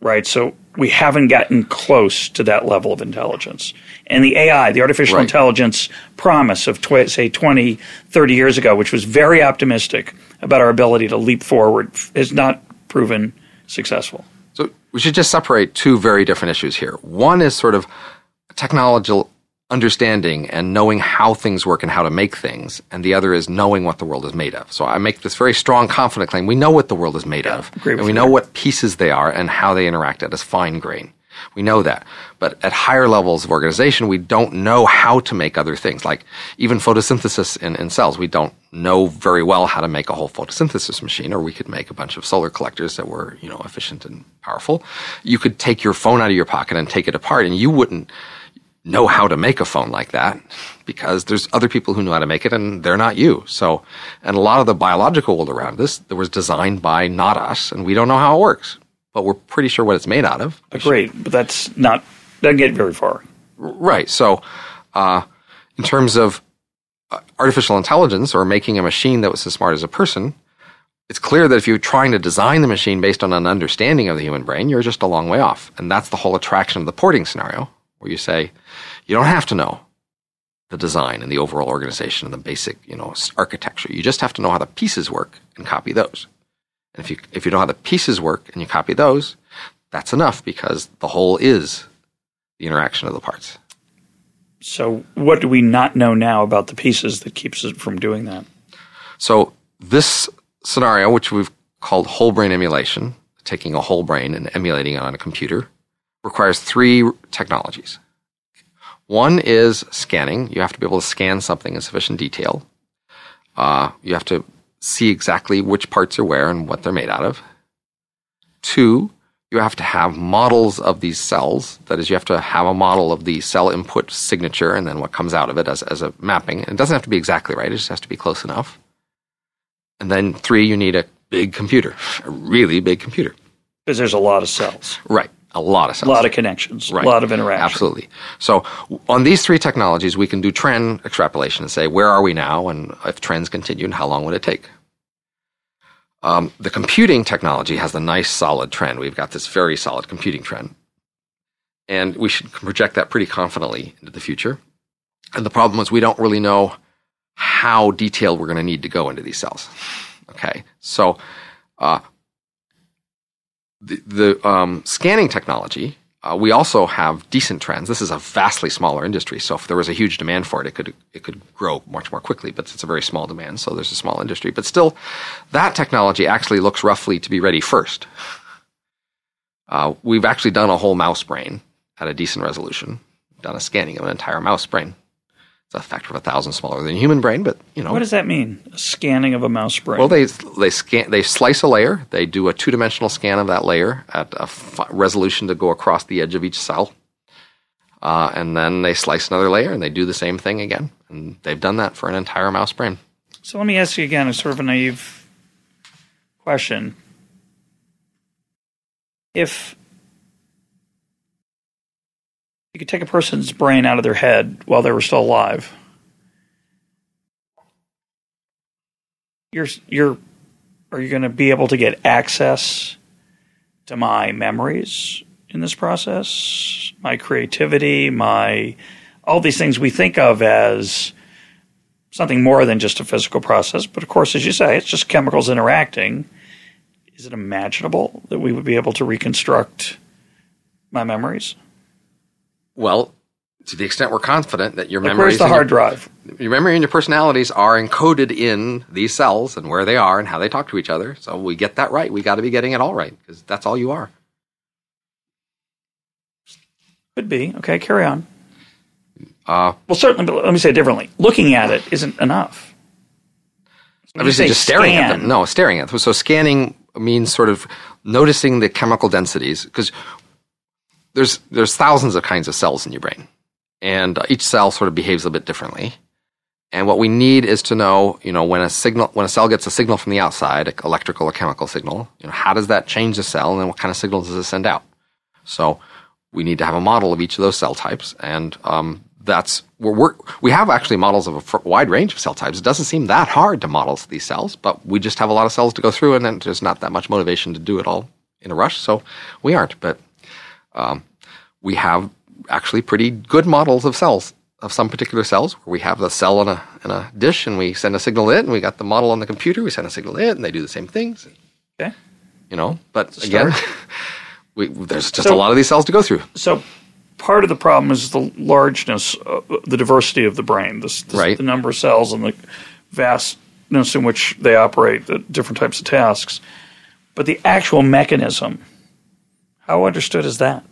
right? So we haven't gotten close to that level of intelligence. And the AI, the artificial Right. intelligence promise of, tw- say, 20, 30 years ago, which was very optimistic about our ability to leap forward, is not proven successful. So we should just separate two very different issues here. One is sort of technological understanding and knowing how things work and how to make things, and the other is knowing what the world is made of. So I make this very strong, confident claim: we know what the world is made of, and we know there. what pieces they are and how they interact at a fine grain. We know that. But at higher levels of organization, we don't know how to make other things. Like even photosynthesis in, in cells, we don't know very well how to make a whole photosynthesis machine, or we could make a bunch of solar collectors that were, you know, efficient and powerful. You could take your phone out of your pocket and take it apart, and you wouldn't know how to make a phone like that because there's other people who know how to make it and they're not you. So, and a lot of the biological world around this that was designed by not us and we don't know how it works, but we're pretty sure what it's made out of. Agreed, but that's not, doesn't get very far. Right. So, uh, in terms of uh, artificial intelligence or making a machine that was as smart as a person, it's clear that if you're trying to design the machine based on an understanding of the human brain, you're just a long way off. And that's the whole attraction of the porting scenario, where you say, you don't have to know the design and the overall organization and the basic, you know, architecture. You just have to know how the pieces work and copy those. And if you if you know how the pieces work and you copy those, that's enough because the whole is the interaction of the parts. So, what do we not know now about the pieces that keeps us from doing that? So this scenario, which we've called whole brain emulation, taking a whole brain and emulating it on a computer, requires three technologies. One is scanning. You have to be able to scan something in sufficient detail. Uh, you have to see exactly which parts are where and what they're made out of. Two, you have to have models of these cells. That is, you have to have a model of the cell input signature and then what comes out of it as, as a mapping. It doesn't have to be exactly right, it just has to be close enough. And then three, you need a big computer, a really big computer. Because there's a lot of cells, Right. A lot of a lot of connections, Right. a lot of interaction. Absolutely. So on these three technologies, we can do trend extrapolation and say, where are we now? And if trends continue, and how long would it take? Um, the computing technology has a nice solid trend. We've got this very solid computing trend. And we should project that pretty confidently into the future. And the problem is we don't really know how detailed we're going to need to go into these cells. Okay. So, uh, the, the um, scanning technology, uh, we also have decent trends. This is a vastly smaller industry, so if there was a huge demand for it, it could it could grow much more quickly. But it's a very small demand, so there's a small industry. But still, that technology actually looks roughly to be ready first. Uh, we've actually done a whole mouse brain at a decent resolution. Done a scanning of an entire mouse brain. It's a factor of a thousand smaller than a human brain, but you know What does that mean? A scanning of a mouse brain. well, they they scan they slice a layer. They do a two dimensional scan of that layer at a resolution to go across the edge of each cell, uh, and then they slice another layer and they do the same thing again. And they've done that for an entire mouse brain. so let me ask you again a sort of a naive question. If you could take a person's brain out of their head while they were still alive, you're you're are you going to be able to get access to my memories in this process, my creativity, my all these things we think of as something more than just a physical process. But of course, as you say, it's just chemicals interacting. Is it imaginable that we would be able to reconstruct my memories? Well, to the extent we're confident that your Like, memories, where's the hard drive? your, memory and your personalities are encoded in these cells and where they are and how they talk to each other. So we get that right. We got to be getting it all right because that's all you are. Could be. Okay, carry on. Uh, Well, certainly, but let me say it differently. Looking at it isn't enough. Obviously, say just staring at them. No, staring at them. So scanning means sort of noticing the chemical densities because there's there's thousands of kinds of cells in your brain, and each cell sort of behaves a bit differently. And what we need is to know, you know, when a signal, when a cell gets a signal from the outside, electrical or chemical signal, you know, how does that change the cell, and then what kind of signals does it send out? So we need to have a model of each of those cell types, and um, that's we're, we have actually models of a wide range of cell types. It doesn't seem that hard to model these cells, but we just have a lot of cells to go through, and then there's not that much motivation to do it all in a rush. So we aren't, but um, we have actually pretty good models of cells of some particular cells where we have the cell in a in a dish and we send a signal to it, and we got the model on the computer. We send a signal to it, and they do the same things. Okay. You know, but again, we, there's just So- a lot of these cells to go through. So part of the problem is the largeness, uh, the diversity of the brain, this, this, Right. the number of cells and the vastness in which they operate, the different types of tasks. But the actual mechanism, how understood is that?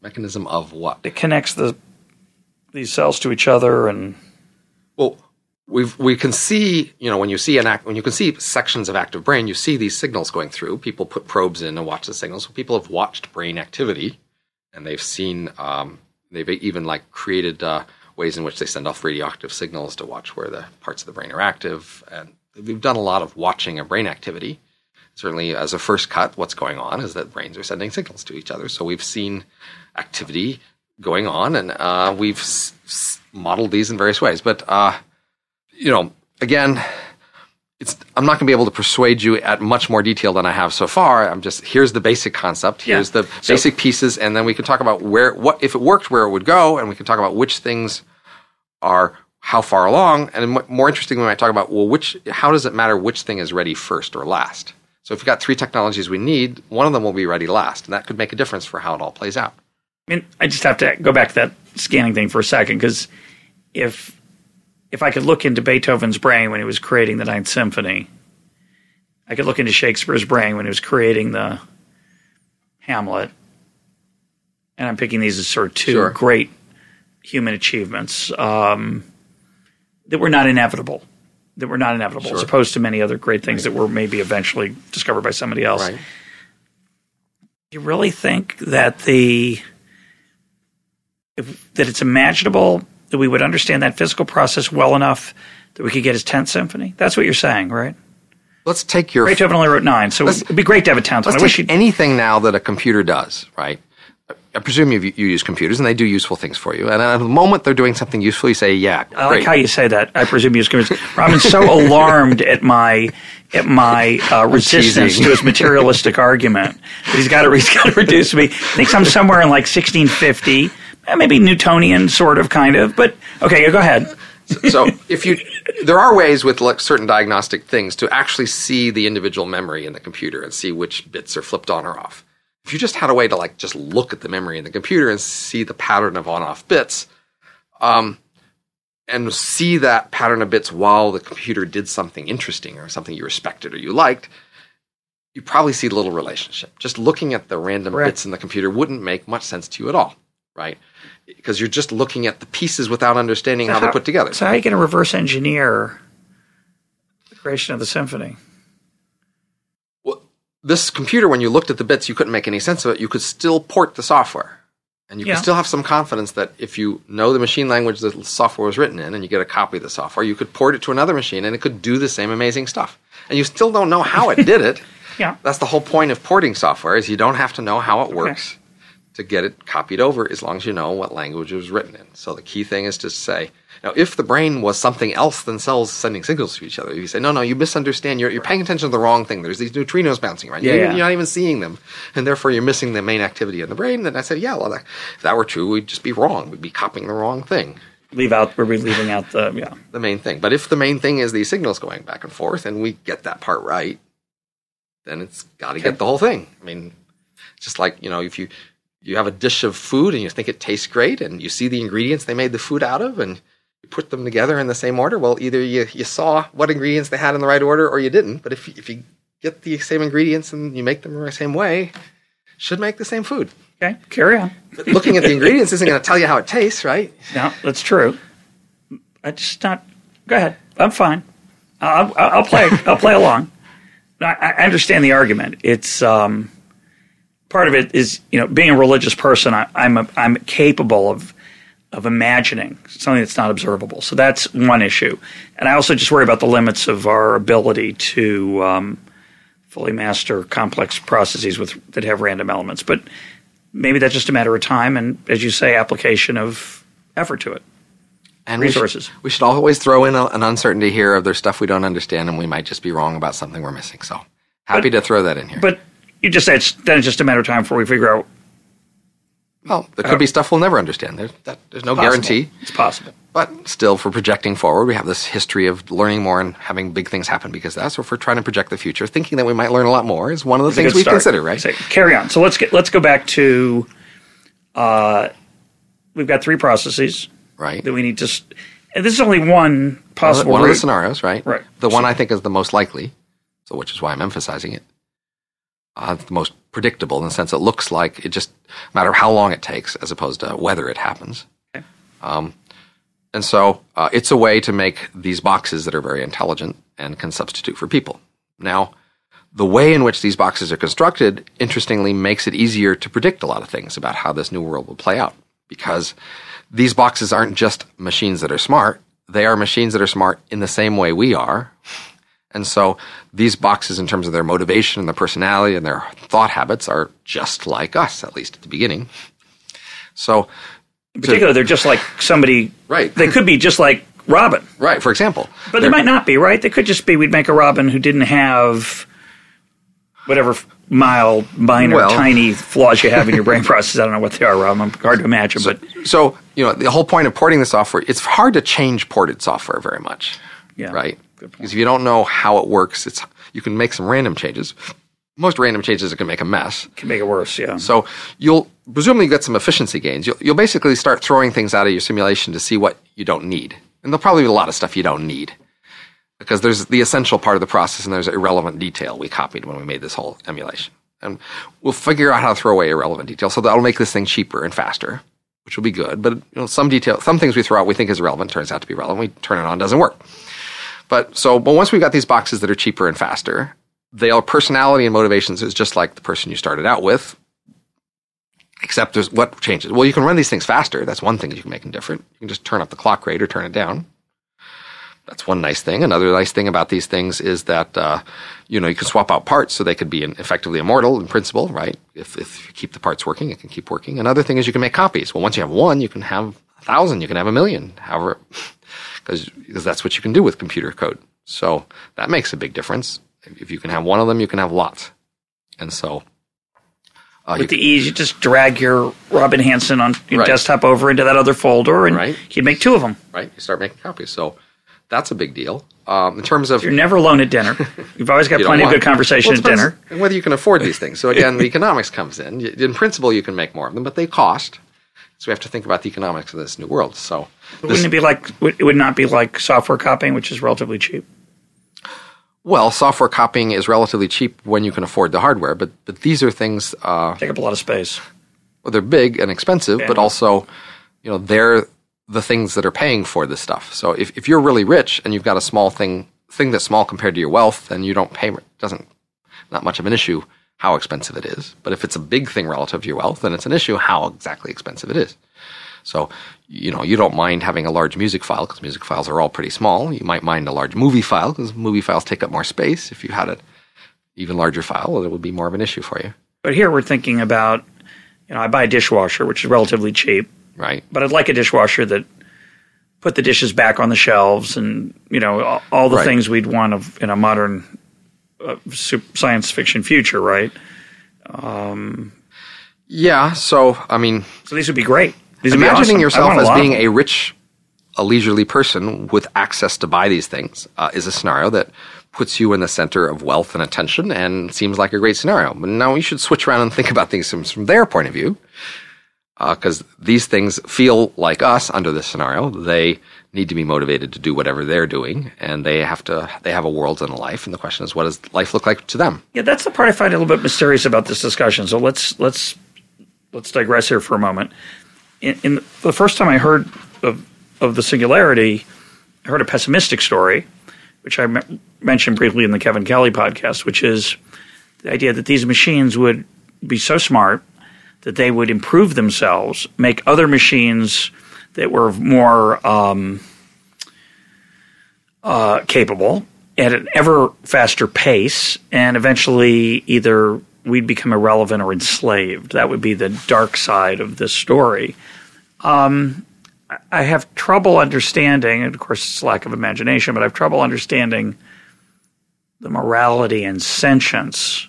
Mechanism of what? It connects the these cells to each other, and Well, we we can see, you know, when you see an act, when you can see sections of active brain, you see these signals going through. People put probes in and watch the signals. So people have watched brain activity, and they've seen, um, they've even like created uh, ways in which they send off radioactive signals to watch where the parts of the brain are active. And we've done a lot of watching of brain activity. Certainly, as a first cut, what's going on is that brains are sending signals to each other. So we've seen activity going on, and uh, we've s- s- modeled these in various ways. But uh, you know, again, it's I'm not going to be able to persuade you at much more detail than I have so far. I'm just here's the basic concept, Yeah. here's the So- basic pieces, and then we can talk about where what if it worked, where it would go, and we can talk about which things are how far along, and more interestingly, we might talk about well, which how does it matter which thing is ready first or last? So if we've got three technologies we need, one of them will be ready last, and that could make a difference for how it all plays out. I mean, I just have to go back to that scanning thing for a second because if if I could look into Beethoven's brain when he was creating the Ninth Symphony, I could look into Shakespeare's brain when he was creating the Hamlet, and I'm picking these as sort of two Sure. great human achievements um, that were not inevitable. That were not inevitable, as opposed to many other great things that were maybe eventually discovered by somebody else. Right. You really think that the if, that it's imaginable that we would understand that physical process well enough that we could get his tenth symphony? That's what you're saying, right? Let's take your Beethoven only wrote nine, so it'd be great to have a tenth I wish anything now that a computer does, right? I presume you, you use computers and they do useful things for you. And at the moment they're doing something useful, you say, "Yeah, I like how you say that. I presume he's going Robin's so alarmed at my at my uh, resistance to his materialistic argument that he's got to he's got to reduce me. Thinks I'm somewhere in like 1650, eh, maybe Newtonian, sort of, kind of. But okay, go ahead. so if you, there are ways with like certain diagnostic things to actually see the individual memory in the computer and see which bits are flipped on or off. If you just had a way to like just look at the memory in the computer and see the pattern of on-off bits, um, and see that pattern of bits while the computer did something interesting or something you respected or you liked, you probably see little relationship. Just looking at the random Correct. bits in the computer wouldn't make much sense to you at all, right? Because you're just looking at the pieces without understanding how, they're put together. So how are you going to reverse engineer the creation of the symphony? This computer, when you looked at the bits, you couldn't make any sense of it. You could still port the software. And you Yeah. could still have some confidence that if you know the machine language that the software was written in and you get a copy of the software, you could port it to another machine and it could do the same amazing stuff. And you still don't know how it did it. Yeah. That's the whole point of porting software is you don't have to know how it works to get it copied over as long as you know what language it was written in. So the key thing is to say, now if the brain was something else than cells sending signals to each other, you say, no, no, you misunderstand. You're, you're paying attention to the wrong thing. There's these neutrinos bouncing around. Yeah, you're, yeah. you're not even seeing them. And therefore you're missing the main activity in the brain. And I said, yeah, well, that, if that were true, we'd just be wrong. We'd be copying the wrong thing Leave out. We're leaving out the yeah. the main thing. But if the main thing is these signals going back and forth and we get that part right, then it's got to get the whole thing. I mean, just like, you know, if you you have a dish of food and you think it tastes great and you see the ingredients they made the food out of and put them together in the same order, well, either you, you saw what ingredients they had in the right order or you didn't. But if, if you get the same ingredients and you make them in the same way, should make the same food. Okay, carry on. But looking at the ingredients isn't going to tell you how it tastes, right? No, that's true. I just not. Go ahead. I'm fine. I'll, I'll I'll play. I'll play along. I, I understand the argument. It's um, part of it is you know being a religious person. I, I'm a, I'm capable of of imagining something that's not observable. So that's one issue. And I also just worry about the limits of our ability to um, fully master complex processes with that have random elements. But maybe that's just a matter of time and, as you say, application of effort to it. and we should- resources. We should, always throw in a, an uncertainty here of there's stuff we don't understand and we might just be wrong about something we're missing. So happy But- to throw that in here. But you just said it's, then it's just a matter of time before we figure out. Well, there could be stuff we'll never understand. There's, that, there's no possible. guarantee. It's possible. But still, for projecting forward, we have this history of learning more and having big things happen because of that. So if we're trying to project the future, thinking that we might learn a lot more is one of the It's things we start. consider, right? So, carry on. So let's get let's go back to. Uh, we've got three processes Right. that we need to. s- And this is only one possible. one of the scenarios, right? Right. The one I think is the most likely, so which is why I'm emphasizing it. Uh, the most predictable in the sense it looks like it just matter how long it takes as opposed to whether it happens. Okay. Um, and so uh, it's a way to make these boxes that are very intelligent and can substitute for people. Now, the way in which these boxes are constructed, interestingly, makes it easier to predict a lot of things about how this new world will play out. Because these boxes aren't just machines that are smart, they are machines that are smart in the same way we are. And so these boxes, in terms of their motivation and their personality and their thought habits, are just like us, at least at the beginning. So, In particular, they're just like somebody. Right. They could be just like Robin, right, for example, but they might not be. Right. They could just be. We'd make a Robin who didn't have whatever mild, minor, Well- tiny flaws you have in your brain process. I don't know what they are, Robin. Hard to imagine, but So, you know, the whole point of porting the software, it's hard to change ported software very much. yeah. Right? Because if you don't know how it works, it's you can make some random changes. Most random changes are going to make a mess. Can make it worse. Yeah. So you'll presumably get some efficiency gains. You'll, you'll basically start throwing things out of your simulation to see what you don't need. And there'll probably be a lot of stuff you don't need. Because there's the essential part of the process and there's irrelevant detail we copied when we made this whole emulation. And we'll figure out how to throw away irrelevant detail. So that'll make this thing cheaper and faster, which will be good. But you know, some detail, some things we throw out we think is irrelevant turns out to be relevant. We turn it on, doesn't work. But so, but once we've got these boxes that are cheaper and faster, their personality and motivations is just like the person you started out with. Except there's what changes. Well, you can run these things faster. That's one thing you can make them different. You can just turn up the clock rate or turn it down. That's one nice thing. Another nice thing about these things is that uh, you know you can swap out parts so they could be effectively immortal in principle, right? If if you keep the parts working, it can keep working. Another thing is you can make copies. Well, once you have one, you can have a thousand, you can have a million, however, because that's what you can do with computer code. So that makes a big difference. If you can have one of them, you can have lots. And so uh, With the ease, you just drag your Robin Hanson on your Right. desktop over into that other folder, and Right. you'd make two of them. right? You start making copies. So that's a big deal. Um, in terms of You're never alone at dinner. You've always got you plenty of good conversation Well, at dinner. And whether you can afford these things. So again, the economics comes in. In principle, you can make more of them, but they cost. So we have to think about the economics of this new world. So this, Wouldn't it be like? It would not be like software copying, which is relatively cheap. well, software copying is relatively cheap when you can afford the hardware, but but these are things. Uh, Take up a lot of space. well, they're big and expensive, but also, you know, they're the things that are paying for this stuff. So if, if you're really rich and you've got a small thing thing that's small compared to your wealth, then you don't pay doesn't not much of an issue how expensive it is. But if it's a big thing relative to your wealth, then it's an issue how exactly expensive it is. So, you know, you don't mind having a large music file because music files are all pretty small. You might mind a large movie file because movie files take up more space. If you had an even larger file, well, it would be more of an issue for you, But here we're thinking about, you know, I buy a dishwasher, which is relatively cheap, right? but I'd like a dishwasher that put the dishes back on the shelves and you know all, all the Right. things we'd want of in a modern uh, science fiction future, right? Yeah. So, I mean, So these would be great. These imagining awesome. Yourself as being a rich, a leisurely person with access to buy these things uh, is a scenario that puts you in the center of wealth and attention and seems like a great scenario. But now you should switch around and think about things from, from their point of view. Because these things feel like us under this scenario. They need to be motivated to do whatever they're doing, and they have to. They have a world and a life, and the question is, what does life look like to them? Yeah, that's the part I find a little bit mysterious about this discussion. So let's let's let's digress here for a moment. In, in the first time I heard of of the singularity, I heard a pessimistic story, which I mentioned briefly in the Kevin Kelly podcast, which is the idea that these machines would be so smart that they would improve themselves, make other machines that were more um, uh, capable at an ever faster pace, and eventually either we'd become irrelevant or enslaved. That would be the dark side of this story. Um, I- have trouble understanding, and of course, it's lack of imagination, but I have trouble understanding the morality and sentience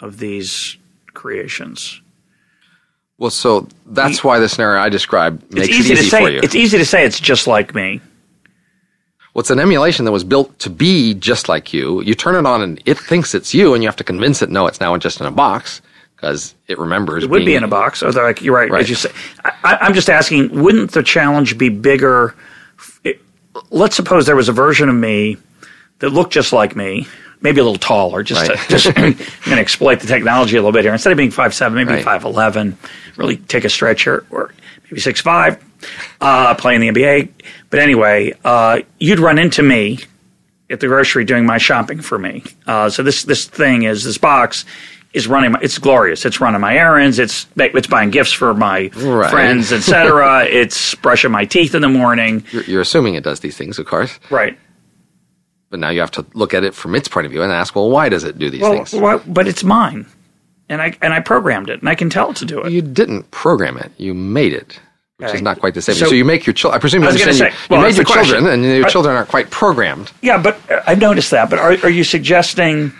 of these creations. Well, so that's why the scenario I described makes easy, it easy to say. for you. It's easy to say it's just like me. Well, it's an emulation that was built to be just like you. You turn it on and it thinks it's you, and you have to convince it, no, it's now just in a box because it remembers. It would be in a box. Or like you're right, Right. as you say. I, I'm just asking, wouldn't the challenge be bigger? It, let's suppose there was a version of me that looked just like me, maybe a little taller. Just, Right. to, just going to exploit the technology a little bit here. Instead of being five seven, maybe Right. five eleven. Really take a stretch here, or maybe six five. Uh, playing the NBA, but anyway, uh, you'd run into me at the grocery doing my shopping for me. Uh, so this this thing is this box is running. My, it's glorious. It's running my errands. It's it's buying gifts for my Right. friends, etc. it's brushing my teeth in the morning. You're, you're assuming it does these things, of course, Right. But now you have to look at it from its point of view and ask, well, why does it do these Well, things? why- but it's mine, and I and I programmed it, and I can tell it to do it. You didn't program it; you made it, which Okay. is not quite the same. So- So, you make your children. I presume you I was gonna say, you, well, you made your question. children, and your Are- children aren't quite programmed. Yeah, but uh, I've noticed that. But are, are you suggesting?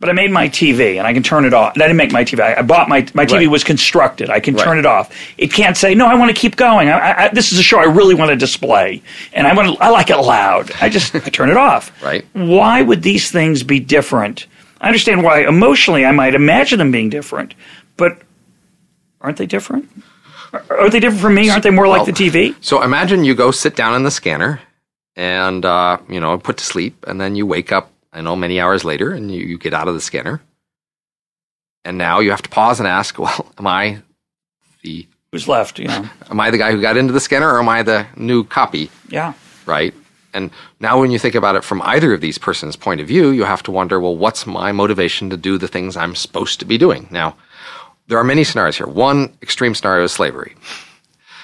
But I made my TV and I can turn it off. I didn't make my TV. I, I bought my my TV Right. was constructed. I can Right. turn it off. It can't say no. I want to keep going. I, I, this is a show I really want to display, and I want to, I like it loud. I just I turn it off. Right. Why would these things be different? I understand why emotionally I might imagine them being different, but aren't they different? Are, are they different from me? Aren't they more like the TV? So imagine you go sit down in the scanner and, uh, you know, put to sleep, and then you wake up, I know, many hours later, and you, you get out of the scanner. And now you have to pause and ask, well, am I the Who's left? You know. am I the guy who got into the scanner or am I the new copy? Yeah. Right? And now when you think about it from either of these persons' point of view, you have to wonder, well, what's my motivation to do the things I'm supposed to be doing? Now, there are many scenarios here. One extreme scenario is slavery.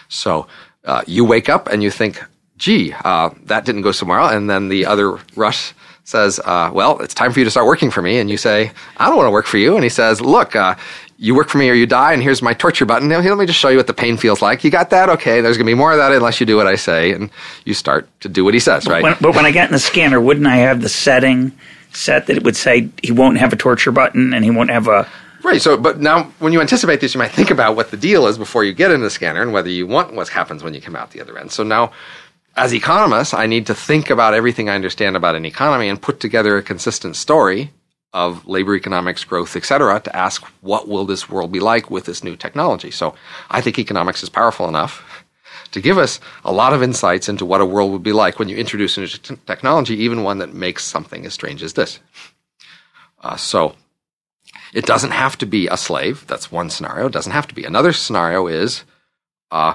So uh, you wake up and you think, gee, uh, that didn't go somewhere else. And then the other Russ says, uh, well, it's time for you to start working for me. And you say, I don't want to work for you. And he says, look, uh, you work for me or you die. And here's my torture button. Now, let me just show you what the pain feels like. You got that? Okay. There's going to be more of that unless you do what I say. And you start to do what he says, right? When, but when I get in the scanner, wouldn't I have the setting set that it would say he won't have a torture button and he won't have a Right. So, but now when you anticipate this, you might think about what the deal is before you get in the scanner and whether you want what happens when you come out the other end. So now, as economists, I need to think about everything I understand about an economy and put together a consistent story of labor economics, growth, et cetera, to ask what will this world be like with this new technology. So I think economics is powerful enough to give us a lot of insights into what a world would be like when you introduce a new t- technology, even one that makes something as strange as this. Uh, so it doesn't have to be a slave. That's one scenario. It doesn't have to be. Another scenario is uh,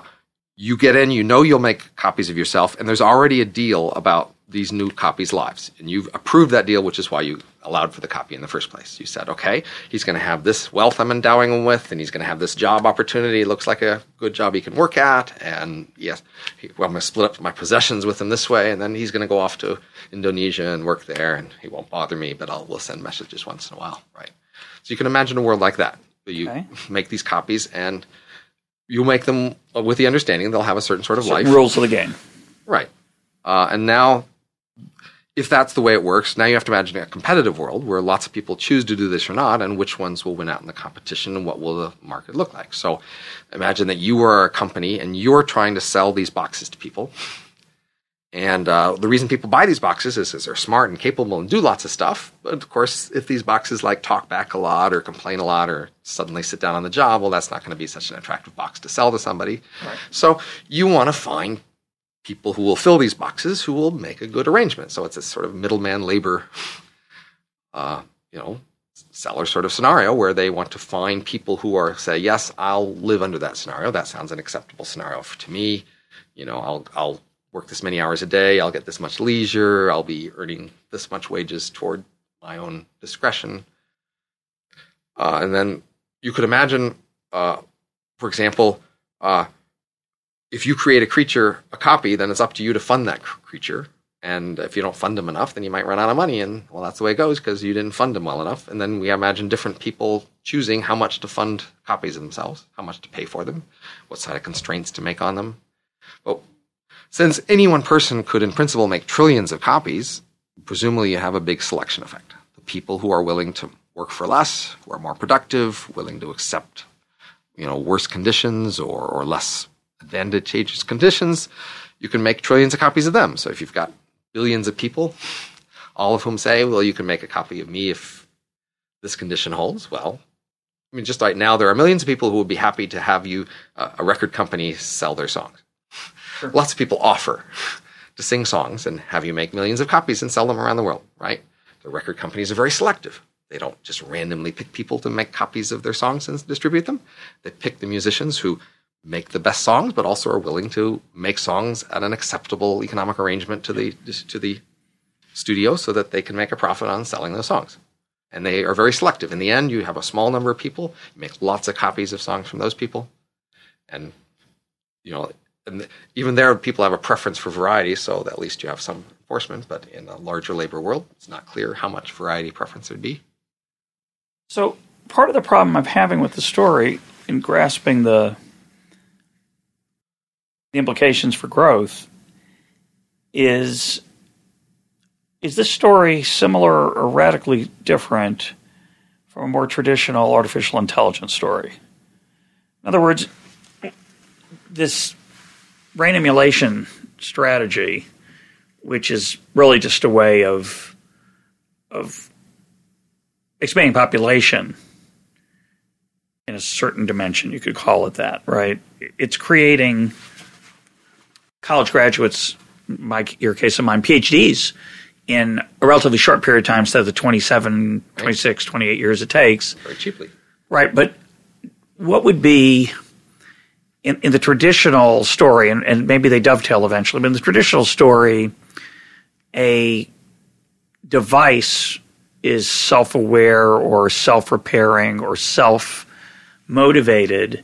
you get in, you know you'll make copies of yourself, and there's already a deal about these new copies' lives. And you've approved that deal, which is why you allowed for the copy in the first place. You said, okay, he's going to have this wealth I'm endowing him with, and he's going to have this job opportunity. It looks like a good job he can work at. And yes, he, well, I'm going to split up my possessions with him this way, and then he's going to go off to Indonesia and work there, and he won't bother me, but I'll we'll send messages once in a while, right? So you can imagine a world like that. Where you Okay. make these copies, and you make them with the understanding they'll have a certain sort of life, rules of the game? right? Uh, and now, if that's the way it works, now you have to imagine a competitive world where lots of people choose to do this or not, and which ones will win out in the competition, and what will the market look like. So, imagine that you are a company and you're trying to sell these boxes to people. And uh, the reason people buy these boxes is because they're smart and capable and do lots of stuff. But of course, if these boxes like talk back a lot or complain a lot or suddenly sit down on the job, well, that's not going to be such an attractive box to sell to somebody. So you want to find people who will fill these boxes who will make a good arrangement. So it's a sort of middleman labor, uh, you know, seller sort of scenario where they want to find people who are say, yes, I'll live under that scenario. That sounds an acceptable scenario for, to me. You know, I'll I'll work this many hours a day. I'll get this much leisure. I'll be earning this much wages toward my own discretion. Uh, and then you could imagine, uh, for example, uh, if you create a creature, a copy, then it's up to you to fund that cr- creature. And if you don't fund them enough, then you might run out of money. And well, that's the way it goes because you didn't fund them well enough. And then we imagine different people choosing how much to fund copies of themselves, how much to pay for them, what sort of constraints to make on them. But since any one person could, in principle, make trillions of copies, presumably you have a big selection effect. The people who are willing to work for less, who are more productive, willing to accept, you know, worse conditions or, or less advantageous conditions, you can make trillions of copies of them. So if you've got billions of people, all of whom say, well, you can make a copy of me if this condition holds, well, I mean, just right now, there are millions of people who would be happy to have you, uh, a record company, sell their songs. Lots of people offer to sing songs and have you make millions of copies and sell them around the world, right? The record companies are very selective. They don't just randomly pick people to make copies of their songs and distribute them. They pick the musicians who make the best songs, but also are willing to make songs at an acceptable economic arrangement to the to the studio, so that they can make a profit on selling those songs. And they are very selective. In the end, you have a small number of people. You make lots of copies of songs from those people, and you know, and even there, people have a preference for variety, so at least you have some enforcement. But in a larger labor world, it's not clear how much variety preference would be. So part of the problem I'm having with the story in grasping the the implications for growth is is this story similar or radically different from a more traditional artificial intelligence story? In other words, this brain emulation strategy, which is really just a way of of expanding population in a certain dimension, you could call it that, right? It's creating college graduates, my your case of mine, PhDs in a relatively short period of time instead of the 27, 26, 28 years it takes. Very cheaply. Right. But what would be in, in the traditional story, and, and maybe they dovetail eventually, but in the traditional story, a device is self aware or self repairing or self motivated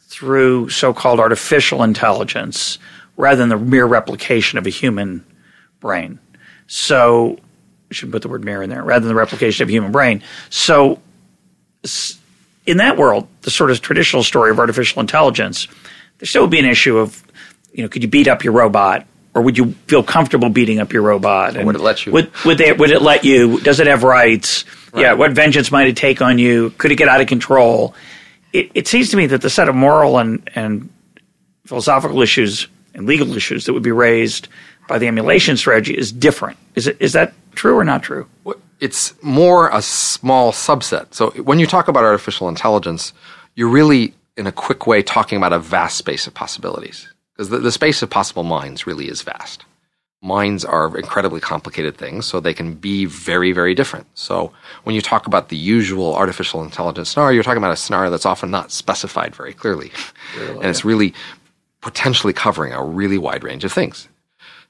through so called artificial intelligence rather than the mere replication of a human brain. So, I should put the word mirror in there rather than the replication of a human brain. So, in that world, the sort of traditional story of artificial intelligence, there still would be an issue of, you know, could you beat up your robot? Or would you feel comfortable beating up your robot? And would it let you? Would, would, they, would it let you? Does it have rights? Right. Yeah. What vengeance might it take on you? Could it get out of control? It, it seems to me that the set of moral and, and philosophical issues and legal issues that would be raised by the emulation strategy is different. Is it is that true or not true? It's more a small subset. So when you talk about artificial intelligence, you're really in a quick way talking about a vast space of possibilities because the, the space of possible minds really is vast. Minds are incredibly complicated things, so they can be very, very different. So when you talk about the usual artificial intelligence scenario, you're talking about a scenario that's often not specified very clearly. Really? And it's really potentially covering a really wide range of things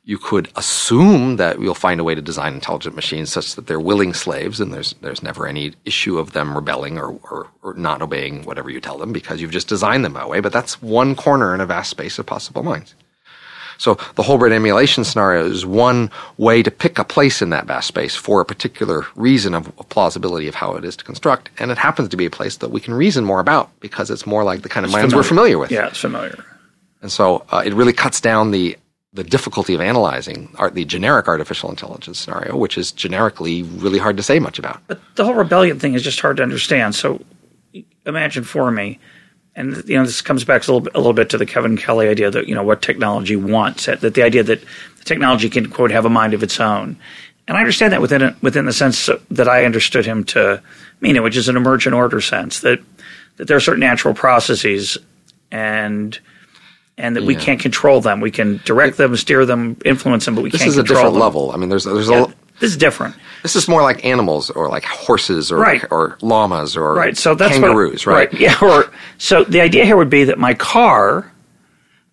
you could assume that you'll find a way to design intelligent machines such that they're willing slaves and there's there's never any issue of them rebelling or, or, or, not obeying whatever you tell them because you've just designed them that way. But that's one corner in a vast space of possible minds. So the whole brain emulation scenario is one way to pick a place in that vast space for a particular reason of plausibility of how it is to construct. And it happens to be a place that we can reason more about because it's more like the kind of it's minds familiar. we're familiar with. Yeah, it's familiar. And so uh, it really cuts down the the difficulty of analyzing art, the generic artificial intelligence scenario, which is generically really hard to say much about. But the whole rebellion thing is just hard to understand. So imagine for me, and you know this comes back a little, bit, a little bit to the Kevin Kelly idea that you know what technology wants, that the idea that the technology can quote have a mind of its own. And I understand that within it, within the sense that I understood him to mean it, which is an emergent order sense that that there are certain natural processes and and that yeah. we can't control them. We can direct them, steer them, influence them, but we this can't. Control it. This is a different them. level. I mean, there's there's yeah, a. This is different. This is more like animals, or like horses, or right. or llamas, or right. So that's kangaroos, what, right? right? Yeah. Or so the idea here would be that my car,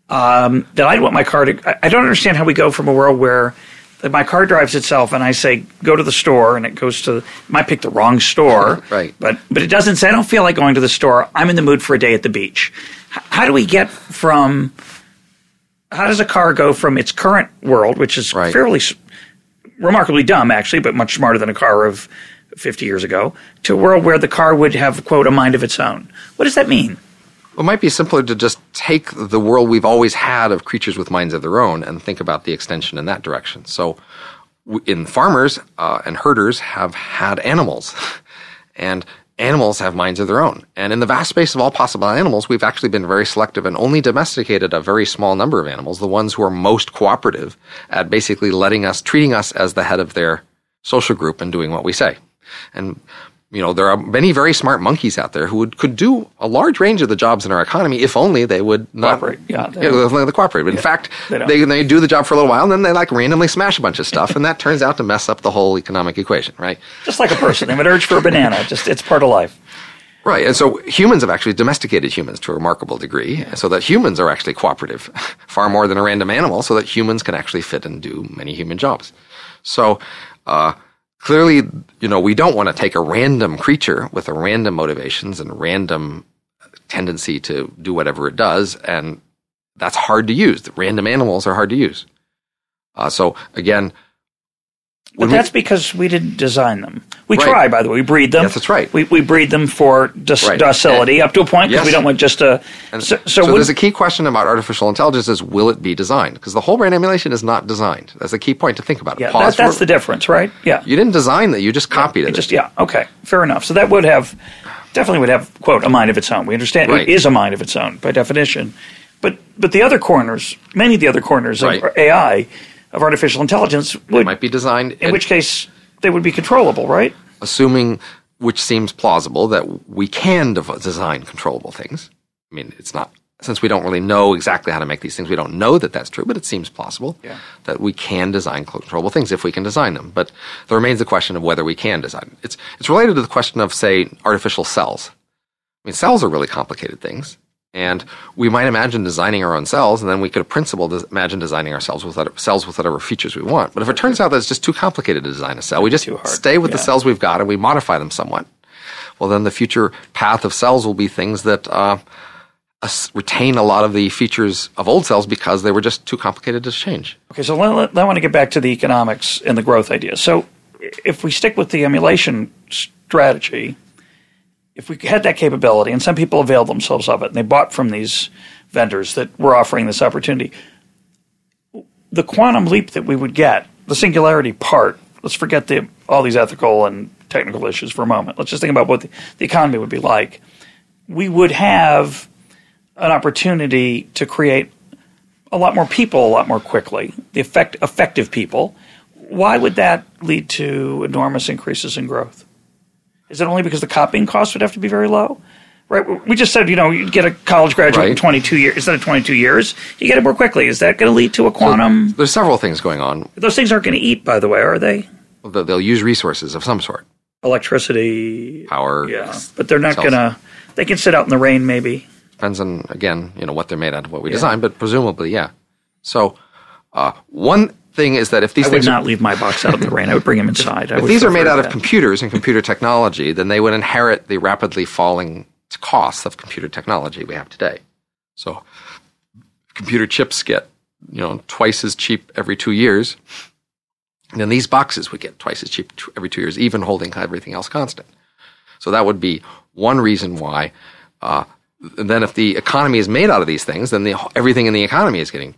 um, that I want my car to. I, I don't understand how we go from a world where my car drives itself and I say go to the store and it goes to might pick the wrong store right but but it doesn't say I don't feel like going to the store I'm in the mood for a day at the beach how do we get from how does a car go from its current world, which is right. fairly remarkably dumb, actually, but much smarter than a car of 50 years ago, to a world where the car would have, quote, a mind of its own? What does that mean? It might be simpler to just take the world we've always had of creatures with minds of their own and think about the extension in that direction. So, in farmers uh, and herders have had animals. And animals have minds of their own. And in the vast space of all possible animals, we've actually been very selective and only domesticated a very small number of animals, the ones who are most cooperative at basically letting us, treating us as the head of their social group and doing what we say. And you know, there are many very smart monkeys out there who would, could do a large range of the jobs in our economy if only they would not Cooperate, yeah, they yeah, they cooperate. But in fact, they they, they do the job for a little while and then they like randomly smash a bunch of stuff, and that turns out to mess up the whole economic equation, right? Just like a person, they would urge for a banana. Just it's part of life. Right. And so humans have actually domesticated humans to a remarkable degree, so that humans are actually cooperative far more than a random animal, so that humans can actually fit and do many human jobs. So, uh, clearly, you know, we don't want to take a random creature with a random motivations and random tendency to do whatever it does, and that's hard to use. The random animals are hard to use. Uh, so again, But we- that's because we didn't design them. We Right. try, by the way. We breed them. Yes, that's right. We, we breed them for doc- Right. docility up to a point because Yes. we don't want just a. And so, so, so, would- there's a key question about artificial intelligence is will it be designed? Because the whole brain emulation is not designed. That's a key point to think about. yeah, Pause that, that's the difference, right? Yeah. You didn't design that, you just copied It it. just yeah okay fair enough. So that would have definitely would have quote a mind of its own. We understand Right. it is a mind of its own by definition. But but the other corners, many of the other corners of AI of artificial intelligence would, might be designed in which case they would be controllable, right? assuming which seems plausible that we can dev- design controllable things. I mean, it's not since we don't really know exactly how to make these things. We don't know that that's true, but it seems plausible Yeah. that we can design controllable things if we can design them. But there remains the question of whether we can design. It's it's related to the question of say artificial cells. I mean, cells are really complicated things. And we might imagine designing our own cells, and then we could, in principle, des- imagine designing ourselves cells with whatever, cells with whatever features we want. But if it turns out that it's just too complicated to design a cell, we just stay with the cells we've got and we modify them somewhat. Well, then the future path of cells will be things that uh, retain a lot of the features of old cells because they were just too complicated to change. Okay, so let, let- I want to get back to the economics and the growth idea. So, if we stick with the emulation strategy, if we had that capability, and some people availed themselves of it, and they bought from these vendors that were offering this opportunity, the quantum leap that we would get, the singularity part, let's forget the, all these ethical and technical issues for a moment. Let's just think about what the, the economy would be like. We would have an opportunity to create a lot more people a lot more quickly, the effect, effective people. Why would that lead to enormous increases in growth? Is it only because the copying costs would have to be very low? Right. We just said, you know, you'd get a college graduate in 22 years instead of 22 years. You get it more quickly. Is that going to lead to a quantum? There's several things going on. Those things aren't going to eat, by the way, are they? They'll they'll use resources of some sort, Electricity. power. Yeah, but they're not going to. They can sit out in the rain, maybe. Depends on again, you know, what they're made out of, what we design, but presumably, yeah. So, uh, one thing is that if these I would things are not leave my box out in the rain. I would bring him inside. I If these are made out of computers and computer technology, then they would inherit the rapidly falling costs of computer technology we have today. So, computer chips get you know twice as cheap every two years, and then these boxes would get twice as cheap every two years, even holding everything else constant. So that would be one reason why. Uh, and then, if the economy is made out of these things, then the, everything in the economy is getting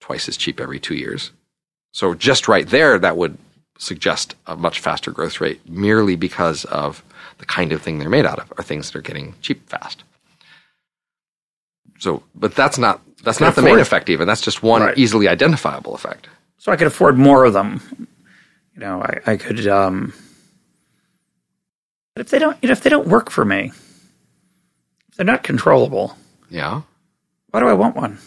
twice as cheap every two years. So just right there, that would suggest a much faster growth rate merely because of the kind of thing they're made out of, are things that are getting cheap fast. So, but that's not that's not the main effect. Even that's just one Right. easily identifiable effect. so I could afford more of them. You know, I, I could. Um, but if they don't, you know, if they don't work for me, if they're not controllable, Yeah. why do I want one?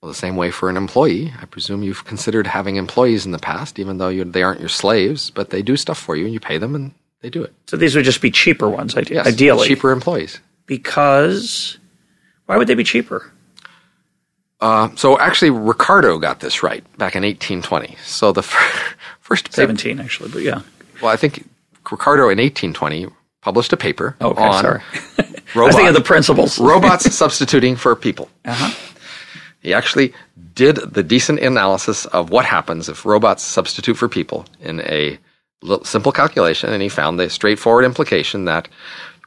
Well, the same way for an employee. I presume you've considered having employees in the past, even though you, they aren't your slaves, but they do stuff for you, and you pay them, and they do it. So these would just be cheaper ones, Yes, ideally, cheaper employees. because why would they be cheaper? Uh, so actually, Ricardo got this right back in 1820. So the fir- first paper, Seventeen, actually, but yeah. well, I think Ricardo in 1820 published a paper Okay, on sorry. I was robots, thinking of the principles. robots substituting for people. Uh-huh. He actually did the decent analysis of what happens if robots substitute for people in a simple calculation, and he found the straightforward implication that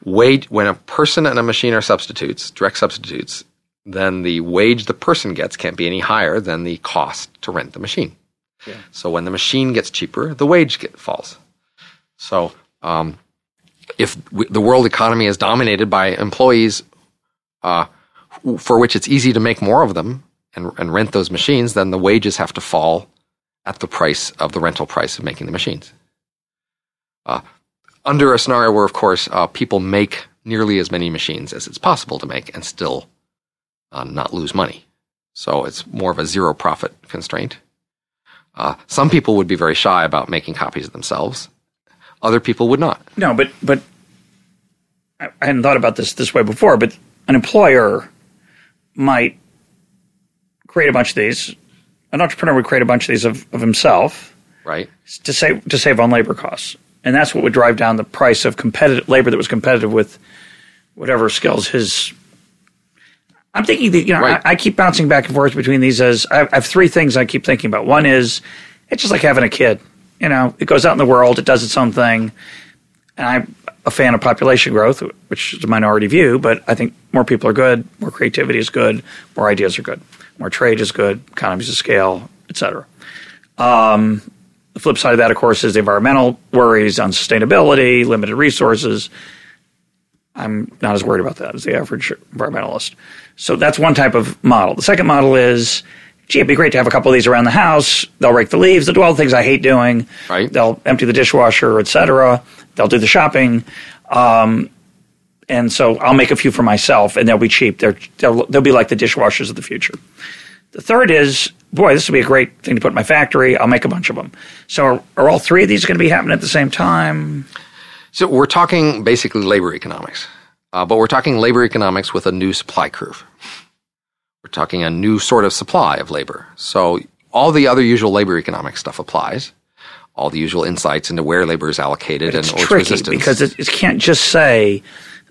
wage when a person and a machine are substitutes, direct substitutes, then the wage the person gets can't be any higher than the cost to rent the machine. Yeah. So when the machine gets cheaper, the wage get, falls. So um, if w- the world economy is dominated by employees uh, for which it's easy to make more of them and, and rent those machines, then the wages have to fall at the price of the rental price of making the machines. Uh, under a scenario where, of course, uh, people make nearly as many machines as it's possible to make and still uh, not lose money. So it's more of a zero profit constraint. Uh, some people would be very shy about making copies of themselves. Other people would not. No, but but I hadn't thought about this this way before. But an employer might create a bunch of these. An entrepreneur would create a bunch of these of, of himself, right? To save to save on labor costs, and that's what would drive down the price of competitive labor that was competitive with whatever skills his. I'm thinking that you know right. I, I, keep bouncing back and forth between these as I, I have three things I keep thinking about. One is it's just like having a kid. You know, it goes out in the world, it does its own thing, and I'm a fan of population growth, which is a minority view, but I think more people are good, more creativity is good, more ideas are good, more trade is good, economies of scale, etc. Um, the flip side of that, of course, is the environmental worries on sustainability, limited resources. I'm not as worried about that as the average environmentalist. So that's one type of model. The second model is, gee, it'd be great to have a couple of these around the house. They'll rake the leaves. They'll do all the things I hate doing. Right. They'll empty the dishwasher, etc. They'll do the shopping. Um, and so I'll make a few for myself, and they'll be cheap. They're, they'll, they'll be like the dishwashers of the future. The third is, boy, this would be a great thing to put in my factory. I'll make a bunch of them. So are, are all three of these going to be happening at the same time? So we're talking basically labor economics, uh, but we're talking labor economics with a new supply curve. We're talking a new sort of supply of labor. So all the other usual labor economics stuff applies. All the usual insights into where labor is allocated it's and tricky resistance. because it, it can't just say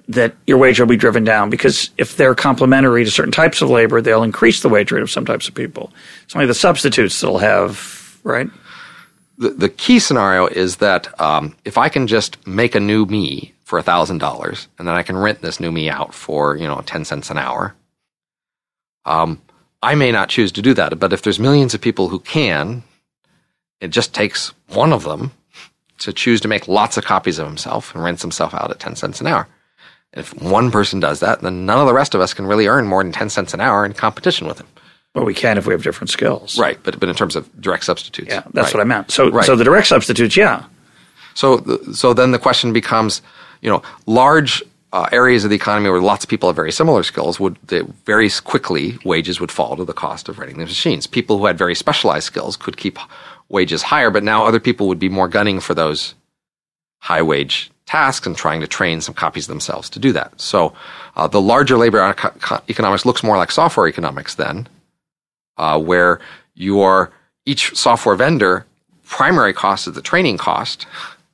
that your wage will be driven down because if they're complementary to certain types of labor, they'll increase the wage rate of some types of people. It's only the substitutes that'll have, right? The, the key scenario is that um, if I can just make a new me for $1,000 and then I can rent this new me out for, you know, 10 cents an hour, um, I may not choose to do that. But if there's millions of people who can, it just takes one of them to choose to make lots of copies of himself and rents himself out at 10 cents an hour. If one person does that, then none of the rest of us can really earn more than 10 cents an hour in competition with him. Well, we can if we have different skills. Right, but, but in terms of direct substitutes. Yeah, that's right. what I meant. So, right. so the direct substitutes, yeah. So, the, so then the question becomes, you know, large uh, areas of the economy where lots of people have very similar skills would very quickly wages would fall to the cost of running the machines. People who had very specialized skills could keep wages higher, but now other people would be more gunning for those high wage tasks and trying to train some copies themselves to do that. So uh, the larger labor economics looks more like software economics then, uh, where you are each software vendor primary cost is the training cost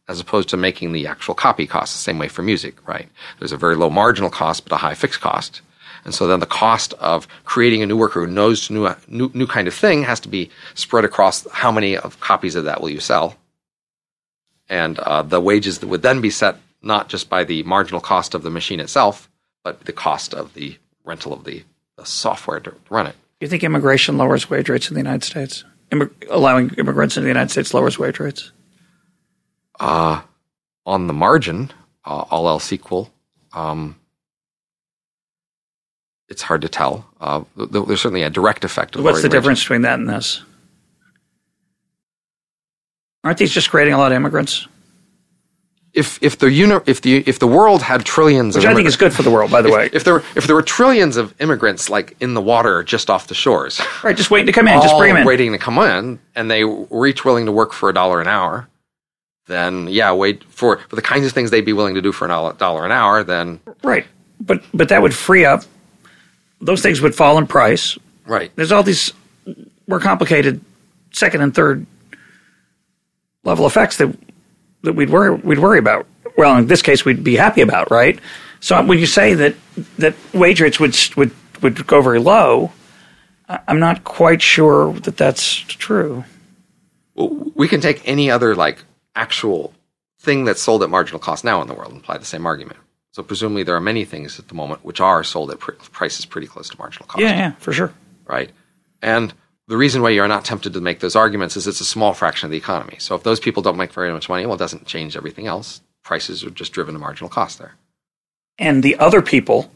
as opposed to making the actual copy cost the same way for music, right? There's a very low marginal cost but a high fixed cost. And so then the cost of creating a new worker who knows new, new, new kind of thing has to be spread across how many of copies of that will you sell and uh, the wages that would then be set not just by the marginal cost of the machine itself, but the cost of the rental of the, the software to run it. Do you think immigration lowers wage rates in the United States? Immig- allowing immigrants into the United States lowers wage rates? Uh, on the margin, uh, all else equal, um, it's hard to tell. Uh, there's certainly a direct effect. Of What's the difference between that and this? Aren't these just creating a lot of immigrants? If if the uni- if the if the world had trillions, which I think is good for the world, by the if, way. If there if there were trillions of immigrants like in the water just off the shores, right, just waiting to come in, just bring them in, waiting to come in, and they were each willing to work for a dollar an hour, then yeah, wait for for the kinds of things they'd be willing to do for a dollar an hour, then right. But but that would free up; those things would fall in price. Right. There's all these more complicated second and third level effects that that we'd worry we'd worry about. Well, in this case, we'd be happy about, right? So when you say that that wage rates would would would go very low, I'm not quite sure that that's true. Well, we can take any other like actual thing that's sold at marginal cost now in the world and apply the same argument. So presumably there are many things at the moment which are sold at pr- prices pretty close to marginal cost. Yeah, yeah, for sure. Right, and the reason why you're not tempted to make those arguments is it's a small fraction of the economy. So if those people don't make very much money, well, it doesn't change everything else. prices are just driven to marginal cost there. And the other people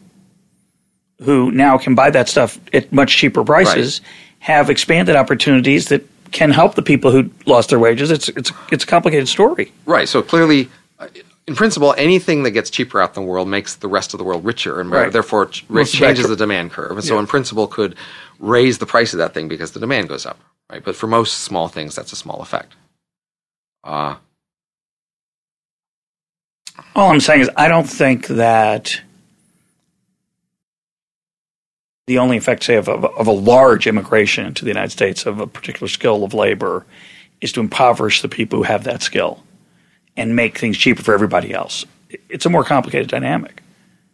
who now can buy that stuff at much cheaper prices right. have expanded opportunities that can help the people who lost their wages. It's it's it's a complicated story. Right. So clearly, uh, in principle, anything that gets cheaper out in the world makes the rest of the world richer, and right. therefore changes the demand curve. And so, yeah. in principle, could raise the price of that thing because the demand goes up. Right. But for most small things, that's a small effect. Uh, All I'm saying is, I don't think that the only effect, say, of a, of a large immigration into the United States of a particular skill of labor is to impoverish the people who have that skill and make things cheaper for everybody else. It's a more complicated dynamic.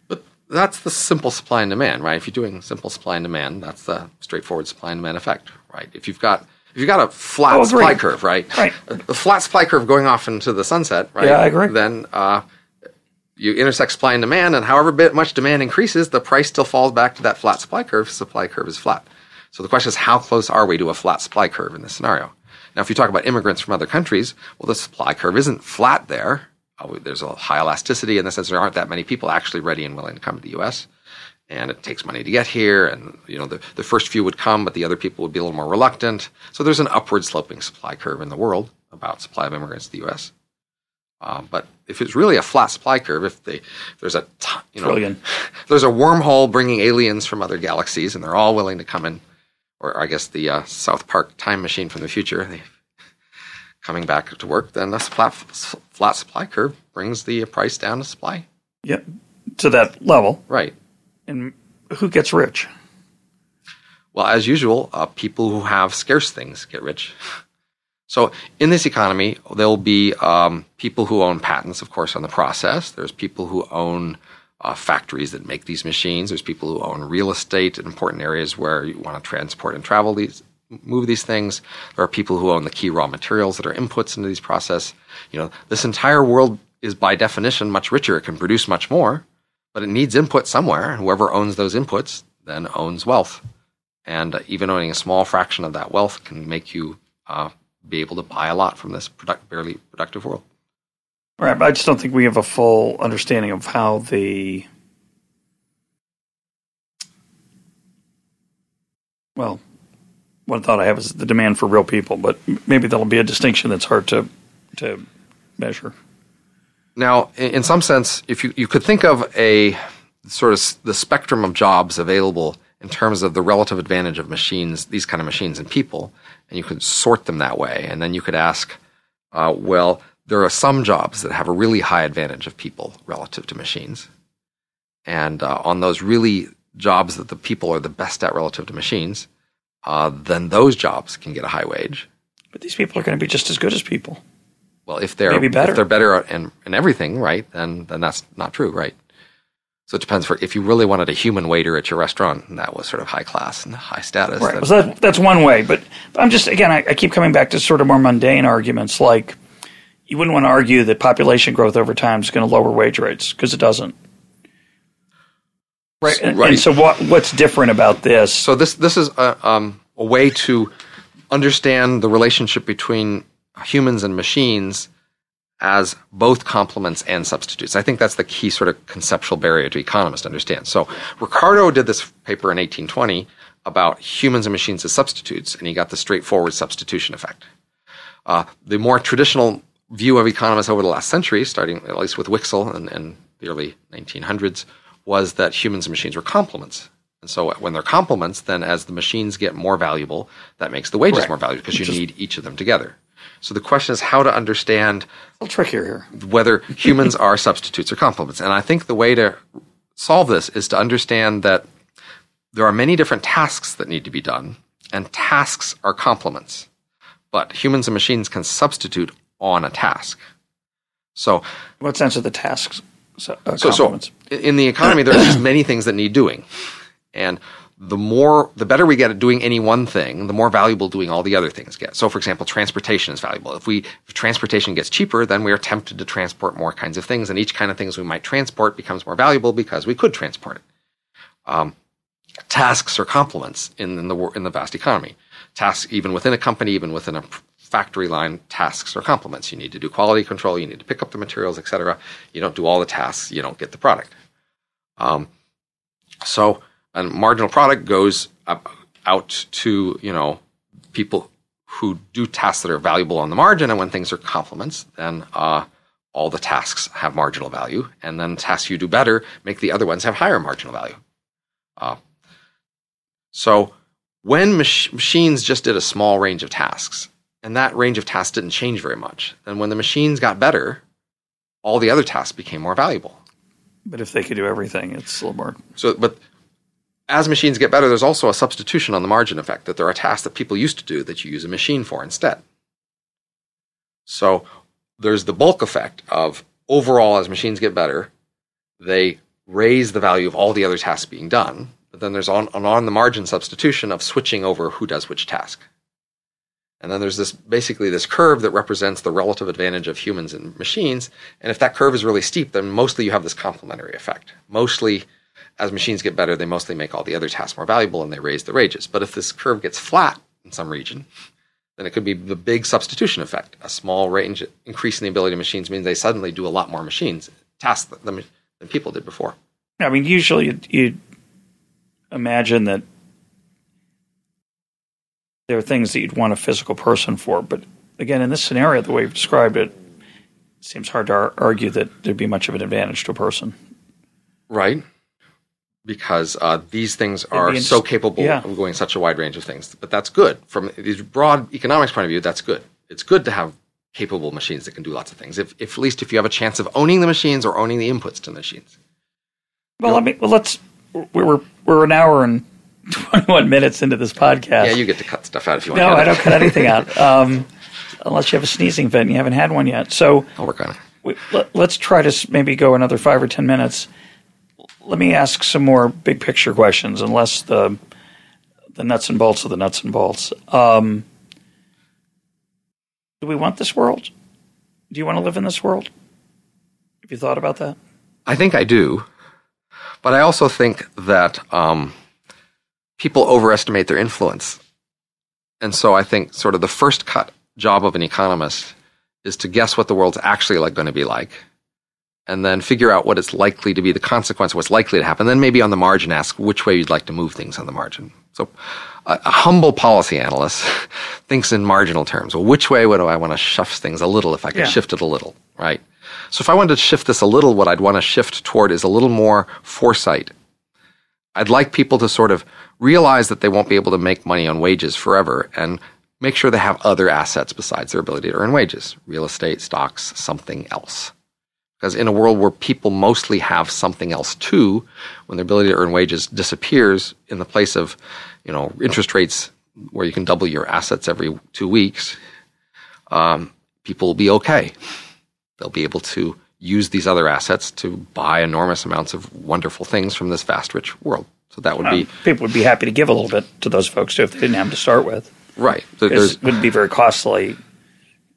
But that's the simple supply and demand, right? If you're doing simple supply and demand, that's the straightforward supply and demand effect, right? If you've got if you've got a flat oh, supply curve, right? Right. The flat supply curve going off into the sunset, right? Yeah, I agree. Then uh, you intersect supply and demand, and however bit much demand increases, the price still falls back to that flat supply curve. Supply curve is flat. So the question is, how close are we to a flat supply curve in this scenario? Now, if you talk about immigrants from other countries, well, the supply curve isn't flat there. Oh, there's a high elasticity in the sense there aren't that many people actually ready and willing to come to the U.S. And it takes money to get here, and you know the, the first few would come, but the other people would be a little more reluctant. So there's an upward sloping supply curve in the world about supply of immigrants to the U.S. Um, but if it's really a flat supply curve, if, they, if there's a you know Trillion. there's a wormhole bringing aliens from other galaxies, and they're all willing to come in, or I guess the uh, South Park time machine from the future, coming back to work, then a flat, flat supply curve brings the price down to supply. Yeah, to that level, right? And who gets rich? Well, as usual, uh, people who have scarce things get rich. So in this economy, there will be um, people who own patents, of course, on the process. There's people who own uh, factories that make these machines. There's people who own real estate in important areas where you want to transport and travel these, move these things. There are people who own the key raw materials that are inputs into these process. You know, this entire world is by definition much richer. It can produce much more, but it needs input somewhere. Whoever owns those inputs then owns wealth. And uh, even owning a small fraction of that wealth can make you uh, be able to buy a lot from this product, barely productive world. Right, but I just don't think we have a full understanding of how the well, one thought I have is the demand for real people, but maybe there'll be a distinction that's hard to to measure. Now, in some sense, if you, you could think of a sort of the spectrum of jobs available in terms of the relative advantage of machines, these kind of machines and people, and you could sort them that way. And then you could ask, uh, well, there are some jobs that have a really high advantage of people relative to machines. And uh, on those really jobs that the people are the best at relative to machines, uh, then those jobs can get a high wage. But these people are going to be just as good as people. Well, if they're Maybe better. if they're better in, in everything, right? Then then that's not true, right? So it depends for if you really wanted a human waiter at your restaurant, and that was sort of high class and high status. Right. so that, that's one way. But I'm just again, I, I, keep coming back to sort of more mundane arguments, like you wouldn't want to argue that population growth over time is going to lower wage rates because it doesn't. Right. And, right. and so what what's different about this? So this this is a, um, a way to understand the relationship between humans and machines as both complements and substitutes. I think that's the key sort of conceptual barrier to economists to understand. So Ricardo did this paper in 1820 about humans and machines as substitutes, and he got the straightforward substitution effect. Uh, the more traditional view of economists over the last century, starting at least with Wicksell and, and the early 1900s, was that humans and machines were complements. And so when they're complements, then as the machines get more valuable, that makes the wages more valuable because you need each of them together. So the question is how to understand a little trickier here. whether humans are substitutes or complements. And I think the way to solve this is to understand that there are many different tasks that need to be done, and tasks are complements. But humans and machines can substitute on a task. So, what sense are the tasks? Uh, so, so, in the economy, there's just many things that need doing, and the more the better we get at doing any one thing, the more valuable doing all the other things get. So for example, transportation is valuable. If we if transportation gets cheaper, then we are tempted to transport more kinds of things, and each kind of things we might transport becomes more valuable because we could transport it. Um, tasks are complements in, in, the in the vast economy. Tasks even within a company, even within a factory line tasks or complements. You need to do quality control, you need to pick up the materials, etc. You don't do all the tasks, you don't get the product. Um, so a marginal product goes out to you know people who do tasks that are valuable on the margin, and when things are complements, then uh, all the tasks have marginal value, and then tasks you do better make the other ones have higher marginal value. Uh, so when mach- machines just did a small range of tasks, and that range of tasks didn't change very much, And when the machines got better, all the other tasks became more valuable. But if they could do everything, it's a little more. So, but as machines get better, there's also a substitution on the margin effect that there are tasks that people used to do that you use a machine for instead. So there's the bulk effect of overall, as machines get better, they raise the value of all the other tasks being done. But then there's on, an on the margin substitution of switching over who does which task. And then there's this basically this curve that represents the relative advantage of humans and machines. And if that curve is really steep, then mostly you have this complementary effect. Mostly, as machines get better, they mostly make all the other tasks more valuable and they raise the wages. But if this curve gets flat in some region, then it could be the big substitution effect. A small range increase in the ability of machines means they suddenly do a lot more machines tasks than, than people did before. I mean, usually you, you imagine that there are things that you'd want a physical person for. But again, in this scenario, the way you've described it, it seems hard to ar- argue that there'd be much of an advantage to a person. Right. Because uh, these things are in- so capable yeah. of going such a wide range of things. But that's good. From the broad economics point of view, that's good. It's good to have capable machines that can do lots of things. If, if at least if you have a chance of owning the machines or owning the inputs to the machines. Well, let me. Well, let's. We're we're an hour and 21 minutes into this podcast. Yeah, you get to cut stuff out if you want. No, I don't cut anything out. Um, unless you have a sneezing fit and you haven't had one yet. So I'll work on it. We, let, us try to maybe go another five or ten minutes. Let me ask some more big picture questions, unless the the nuts and bolts of the nuts and bolts. Um, do we want this world? Do you want to live in this world? Have you thought about that? I think I do, but I also think that. Um, people overestimate their influence. And so I think sort of the first cut job of an economist is to guess what the world's actually like going to be like and then figure out what it's likely to be the consequence what's likely to happen then maybe on the margin ask which way you'd like to move things on the margin so a, a humble policy analyst thinks in marginal terms well which way would i want to shift things a little if i could yeah. shift it a little right so if i wanted to shift this a little what i'd want to shift toward is a little more foresight i'd like people to sort of realize that they won't be able to make money on wages forever and make sure they have other assets besides their ability to earn wages real estate, stocks, something else. Because in a world where people mostly have something else too, when their ability to earn wages disappears in the place of, you know, interest rates where you can double your assets every two weeks, um, people will be okay. They'll be able to use these other assets to buy enormous amounts of wonderful things from this vast, rich world. So that would um, be people would be happy to give a little bit to those folks too if they didn't have to start with. Right. So it wouldn't be very costly.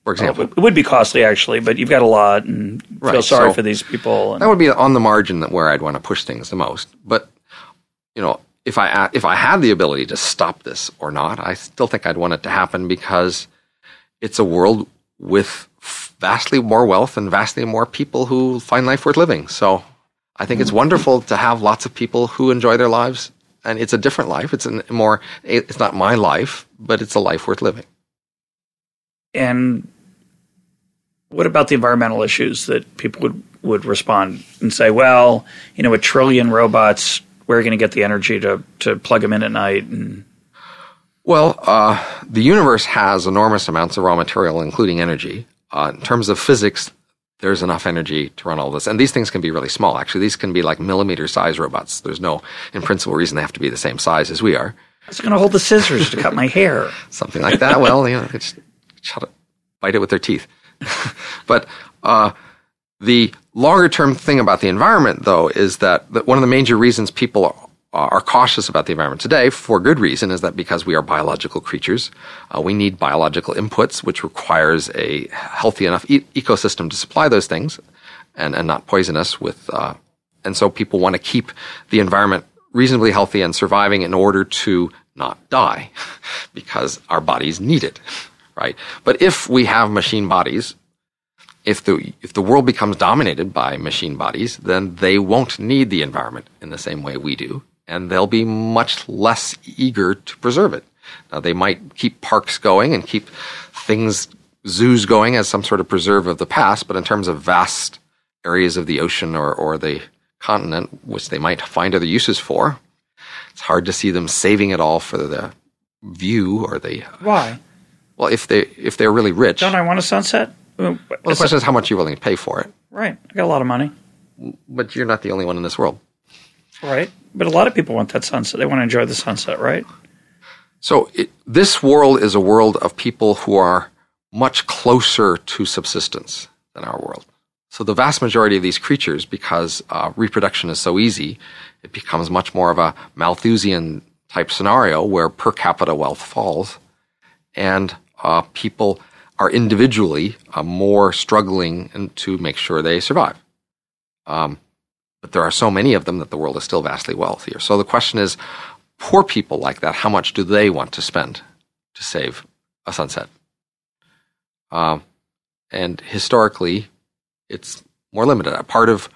For example, well, it would be costly actually, but you've got a lot, and right. feel sorry so for these people. And, that would be on the margin that where I'd want to push things the most. But you know, if I if I had the ability to stop this or not, I still think I'd want it to happen because it's a world with vastly more wealth and vastly more people who find life worth living. So I think it's wonderful to have lots of people who enjoy their lives, and it's a different life. It's a more. It's not my life, but it's a life worth living. And what about the environmental issues that people would would respond and say, well, you know, a trillion robots, we're going to get the energy to to plug them in at night and well, uh, the universe has enormous amounts of raw material, including energy. Uh, in terms of physics, there's enough energy to run all this. And these things can be really small. Actually, these can be like millimeter size robots. There's no, in principle, reason they have to be the same size as we are. It's going to hold the scissors to cut my hair. Something like that. Well, you know, just it, bite it with their teeth. but uh, the longer term thing about the environment, though, is that, that one of the major reasons people uh, are cautious about the environment today for good reason is that because we are biological creatures, uh, we need biological inputs, which requires a healthy enough e- ecosystem to supply those things and, and not poison us with. Uh, and so people want to keep the environment reasonably healthy and surviving in order to not die because our bodies need it, right? But if we have machine bodies, if the if the world becomes dominated by machine bodies, then they won't need the environment in the same way we do, and they'll be much less eager to preserve it. Now, they might keep parks going and keep things, zoos going as some sort of preserve of the past, but in terms of vast areas of the ocean or, or the continent, which they might find other uses for, it's hard to see them saving it all for the view or the. Why? Well, if they if they're really rich, don't I want a sunset? Well, the question is how much you're willing to pay for it. Right, I got a lot of money. But you're not the only one in this world. Right, but a lot of people want that sunset. They want to enjoy the sunset, right? So it, this world is a world of people who are much closer to subsistence than our world. So the vast majority of these creatures, because uh, reproduction is so easy, it becomes much more of a Malthusian type scenario where per capita wealth falls, and uh, people are individually uh, more struggling to make sure they survive. Um, but there are so many of them that the world is still vastly wealthier. So the question is, poor people like that, how much do they want to spend to save a sunset? Um, and historically, it's more limited. A part of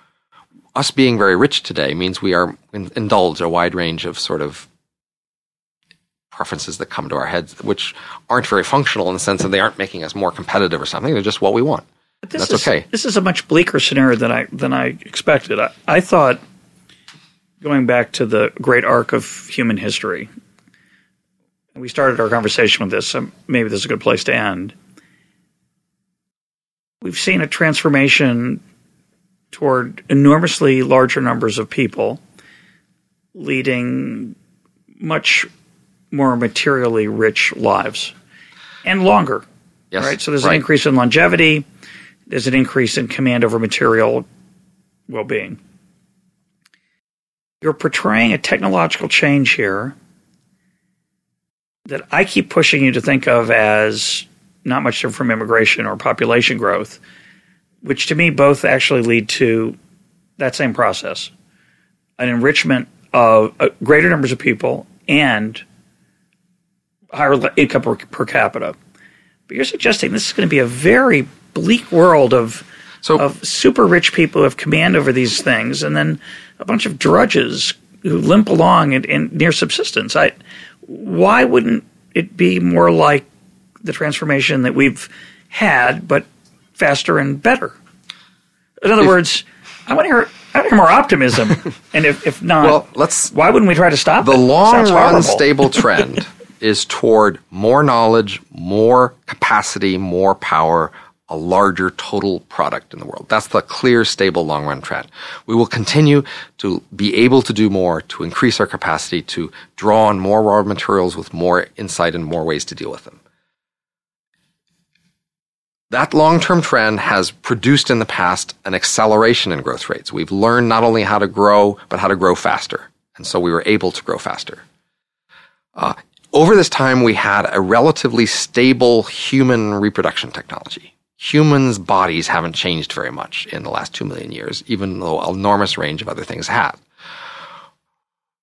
us being very rich today means we are in, indulge a wide range of sort of preferences that come to our heads, which aren't very functional in the sense that they aren't making us more competitive or something. They're just what we want. That's is, okay. This is a much bleaker scenario than I than I expected. I, I thought going back to the great arc of human history, we started our conversation with this, so maybe this is a good place to end. We've seen a transformation toward enormously larger numbers of people, leading much more materially rich lives and longer. Yes, right. So there's right. an increase in longevity. There's an increase in command over material well-being. You're portraying a technological change here that I keep pushing you to think of as not much different from immigration or population growth, which to me both actually lead to that same process an enrichment of uh, greater numbers of people and higher income per, per, capita. But you're suggesting this is going to be a very bleak world of so, of super rich people who have command over these things, and then a bunch of drudges who limp along in, in near subsistence. I, why wouldn't it be more like the transformation that we've had, but faster and better? In other if, words, I want to hear. I want to hear more optimism, and if, if not, well, let's. Why wouldn't we try to stop the it? long run stable trend is toward more knowledge, more capacity, more power, a larger total product in the world. That's the clear, stable, long run trend. We will continue to be able to do more, to increase our capacity, to draw on more raw materials with more insight and more ways to deal with them. That long term trend has produced in the past an acceleration in growth rates. We've learned not only how to grow, but how to grow faster. And so we were able to grow faster. Uh, over this time, we had a relatively stable human reproduction technology humans' bodies haven't changed very much in the last two million years, even though an enormous range of other things have.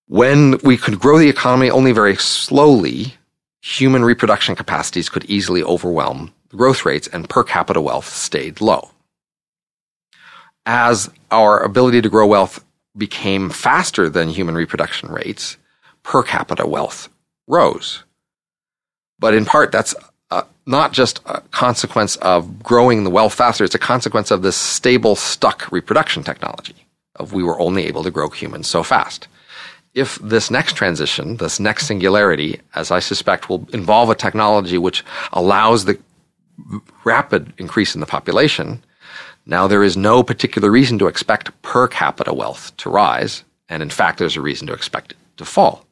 When we could grow the economy only very slowly, human reproduction capacities could easily overwhelm growth rates and per capita wealth stayed low. As our ability to grow wealth became faster than human reproduction rates, per capita wealth rose. But in part, that's not just a consequence of growing the wealth faster, it's a consequence of this stable, stuck reproduction technology of we were only able to grow humans so fast. If this next transition, this next singularity, as I suspect, will involve a technology which allows the rapid increase in the population, now there is no particular reason to expect per capita wealth to rise, and in fact, there's a reason to expect it to fall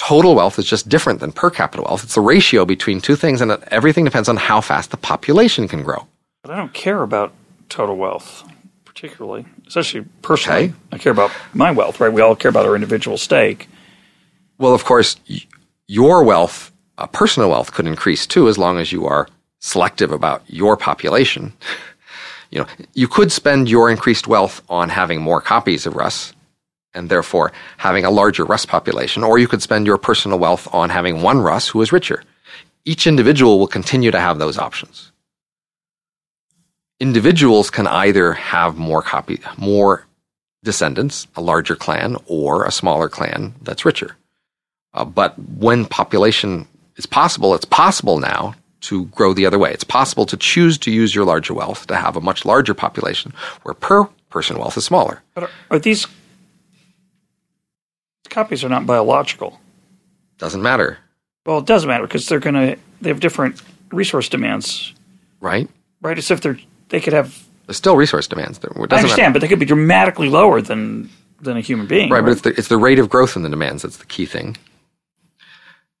total wealth is just different than per capita wealth. It's the ratio between two things, and everything depends on how fast the population can grow. But I don't care about total wealth particularly, especially personally. Okay. I care about my wealth, right? We all care about our individual stake. Well, of course, your wealth, uh, personal wealth, could increase too, as long as you are selective about your population. you know, you could spend your increased wealth on having more copies of Russ and therefore having a larger Russ population, or you could spend your personal wealth on having one Russ who is richer. each individual will continue to have those options. Individuals can either have more copy, more descendants, a larger clan, or a smaller clan that's richer. Uh, but when population is possible, it's possible now to grow the other way. It's possible to choose to use your larger wealth to have a much larger population where per person wealth is smaller. But are, are these copies are not biological? Doesn't matter. Well, it does matter because they're going to they have different resource demands, right? Right. As if they're they could have. There's still resource demands. I understand, matter. but they could be dramatically lower than than a human being. Right, right? but it's the, it's the rate of growth in the demands that's the key thing.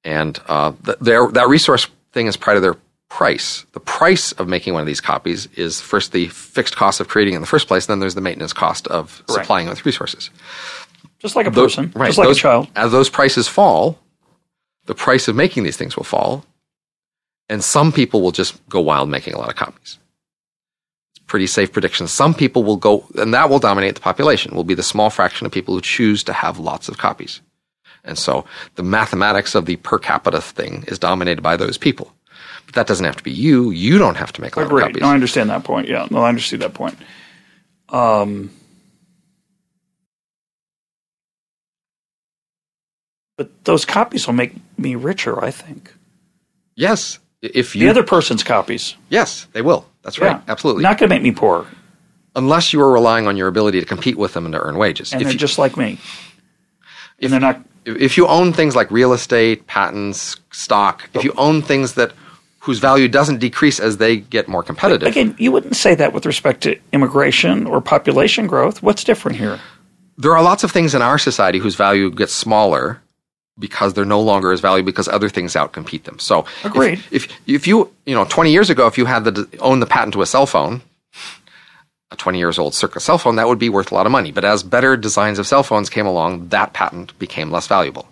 And uh, the, that resource thing is part of their price. The price of making one of these copies is first the fixed cost of creating in the first place, then there's the maintenance cost of right. supplying with resources. Just like a person, right, just like those, a child. As those prices fall, the price of making these things will fall, and some people will just go wild making a lot of copies. It's pretty safe prediction. Some people will go, and that will dominate the population, will be the small fraction of people who choose to have lots of copies. And so the mathematics of the per capita thing is dominated by those people. But that doesn't have to be you. You don't have to make a lot Agreed. of copies. No, I understand that point. Yeah, no, I understand that point. Um, but those copies will make me richer, I think. Yes, if you the other person's copies. Yes, they will. That's right. Yeah. Absolutely. Not going to make me poor. Unless you are relying on your ability to compete with them and to earn wages. And if they're you, just like me. If, and they're not. If you own things like real estate, patents, stock, if you own things that whose value doesn't decrease as they get more competitive. Again, you wouldn't say that with respect to immigration or population growth. What's different here? There are lots of things in our society whose value gets smaller because they're no longer as valuable because other things outcompete them. So, agreed. If, if, if you you know twenty years ago, if you had the own the patent to a cell phone, a twenty years old circa cell phone, that would be worth a lot of money. But as better designs of cell phones came along, that patent became less valuable.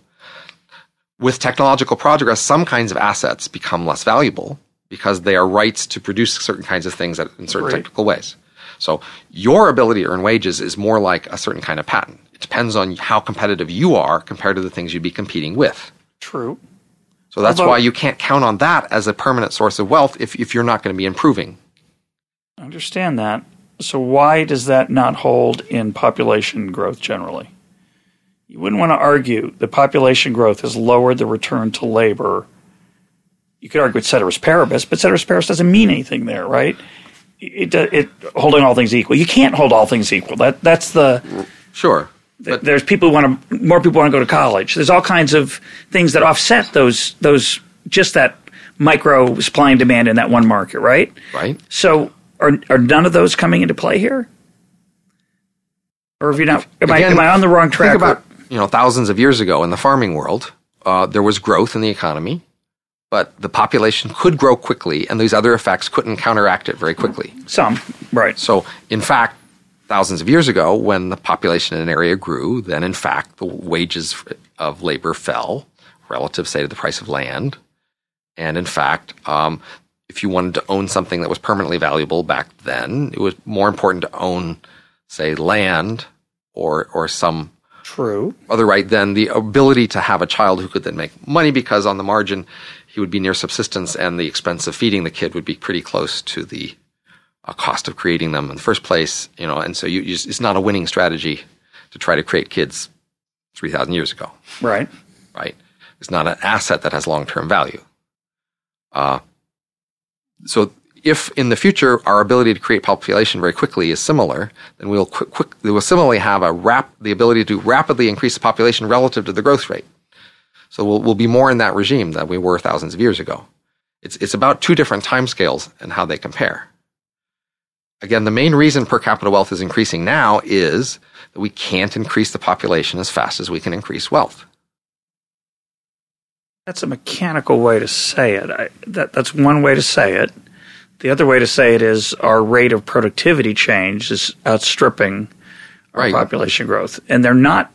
With technological progress, some kinds of assets become less valuable because they are rights to produce certain kinds of things in certain technical ways. So your ability to earn wages is more like a certain kind of patent. It depends on how competitive you are compared to the things you'd be competing with. True. So that's Although, why you can't count on that as a permanent source of wealth if, if you're not going to be improving. I understand that. So why does that not hold in population growth generally? You wouldn't want to argue that population growth has lowered the return to labor. You could argue it's ceteris paribus, but ceteris paribus doesn't mean anything there, right? It, it, it holding all things equal. You can't hold all things equal. That that's the sure. But there's people who want to more people want to go to college. There's all kinds of things that offset those those just that micro supply and demand in that one market, right? Right. So are are none of those coming into play here? Or have you not? Am, Again, I, am I on the wrong track? Think about you know thousands of years ago in the farming world, uh, there was growth in the economy, but the population could grow quickly, and these other effects couldn't counteract it very quickly. Some, right? So, in fact, thousands of years ago, when the population in an area grew, then in fact the wages of labor fell relative, say, to the price of land. And in fact, um, if you wanted to own something that was permanently valuable back then, it was more important to own, say, land or or some true other right than the ability to have a child who could then make money because on the margin he would be near subsistence and the expense of feeding the kid would be pretty close to the a cost of creating them in the first place, you know, and so you, you it's not a winning strategy to try to create kids 3,000 years ago. Right. Right. It's not an asset that has long term value. Uh, so if in the future our ability to create population very quickly is similar, then we'll quick, quick we will similarly have a rap, the ability to rapidly increase the population relative to the growth rate. So we'll, we'll be more in that regime than we were thousands of years ago. It's, it's about two different timescales and how they compare. Again, the main reason per capita wealth is increasing now is that we can't increase the population as fast as we can increase wealth. That's a mechanical way to say it. I, that, that's one way to say it. The other way to say it is our rate of productivity change is outstripping our right. population growth. And they're not,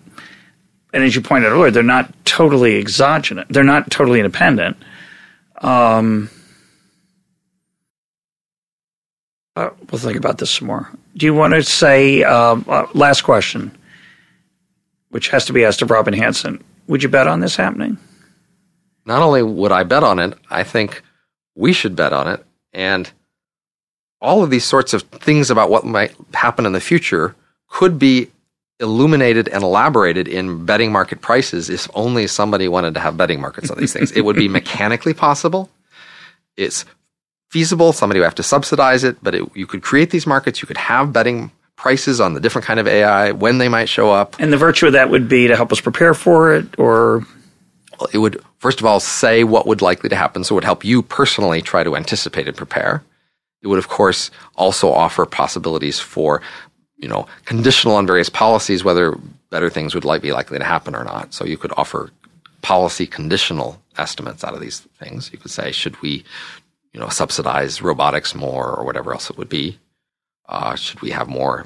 and as you pointed out earlier, they're not totally exogenous. They're not totally independent. Um, Uh, we'll think about this some more. Do you want to say um, uh, last question, which has to be asked of Robin Hanson? Would you bet on this happening? not only would I bet on it, I think we should bet on it. And all of these sorts of things about what might happen in the future could be illuminated and elaborated in betting market prices if only somebody wanted to have betting markets on these things. it would be mechanically possible. It's feasible. Somebody would have to subsidize it, but it, you could create these markets. You could have betting prices on the different kind of AI, when they might show up. And the virtue of that would be to help us prepare for it, or it would first of all say what would likely to happen, so it would help you personally try to anticipate and prepare. It would, of course, also offer possibilities for, you know, conditional on various policies, whether better things would like, be likely to happen or not. So you could offer policy conditional estimates out of these things. You could say, should we, you know, subsidize robotics more or whatever else it would be? Uh, should we have more,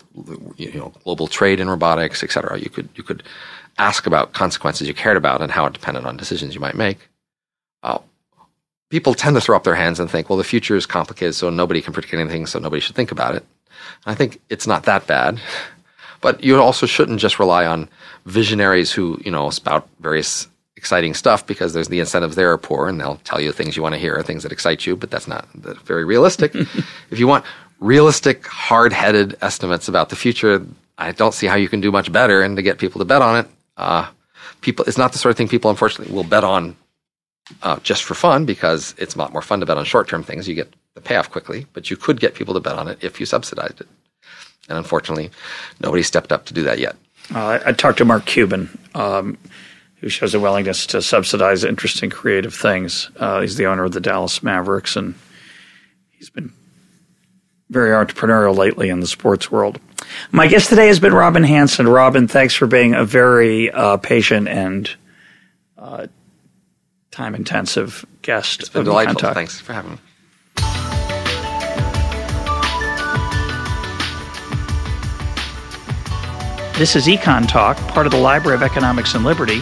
you know, global trade in robotics, et cetera? You could you could ask about consequences you cared about and how it depended on decisions you might make. Uh, people tend to throw up their hands and think, well, the future is complicated, so nobody can predict anything, so nobody should think about it. And I think it's not that bad, but you also shouldn't just rely on visionaries who you know spout various exciting stuff because there's the incentives there are poor and they'll tell you things you want to hear, or things that excite you, but that's not very realistic. if you want realistic, hard headed estimates about the future, I don't see how you can do much better. And to get people to bet on it, uh, people, it's not the sort of thing people unfortunately will bet on uh, just for fun because it's a lot more fun to bet on short term things. You get the payoff quickly, but you could get people to bet on it if you subsidized it. And unfortunately, nobody stepped up to do that yet. Uh, I talked to Mark Cuban, um, who shows a willingness to subsidize interesting, creative things. Uh, he's the owner of the Dallas Mavericks, and he's been very entrepreneurial lately in the sports world. My guest today has been Robin Hanson. Robin, thanks for being a very uh, patient and uh, time intensive guest. It's been delightful. Thanks for having me. This is Econ Talk, part of the Library of Economics and Liberty.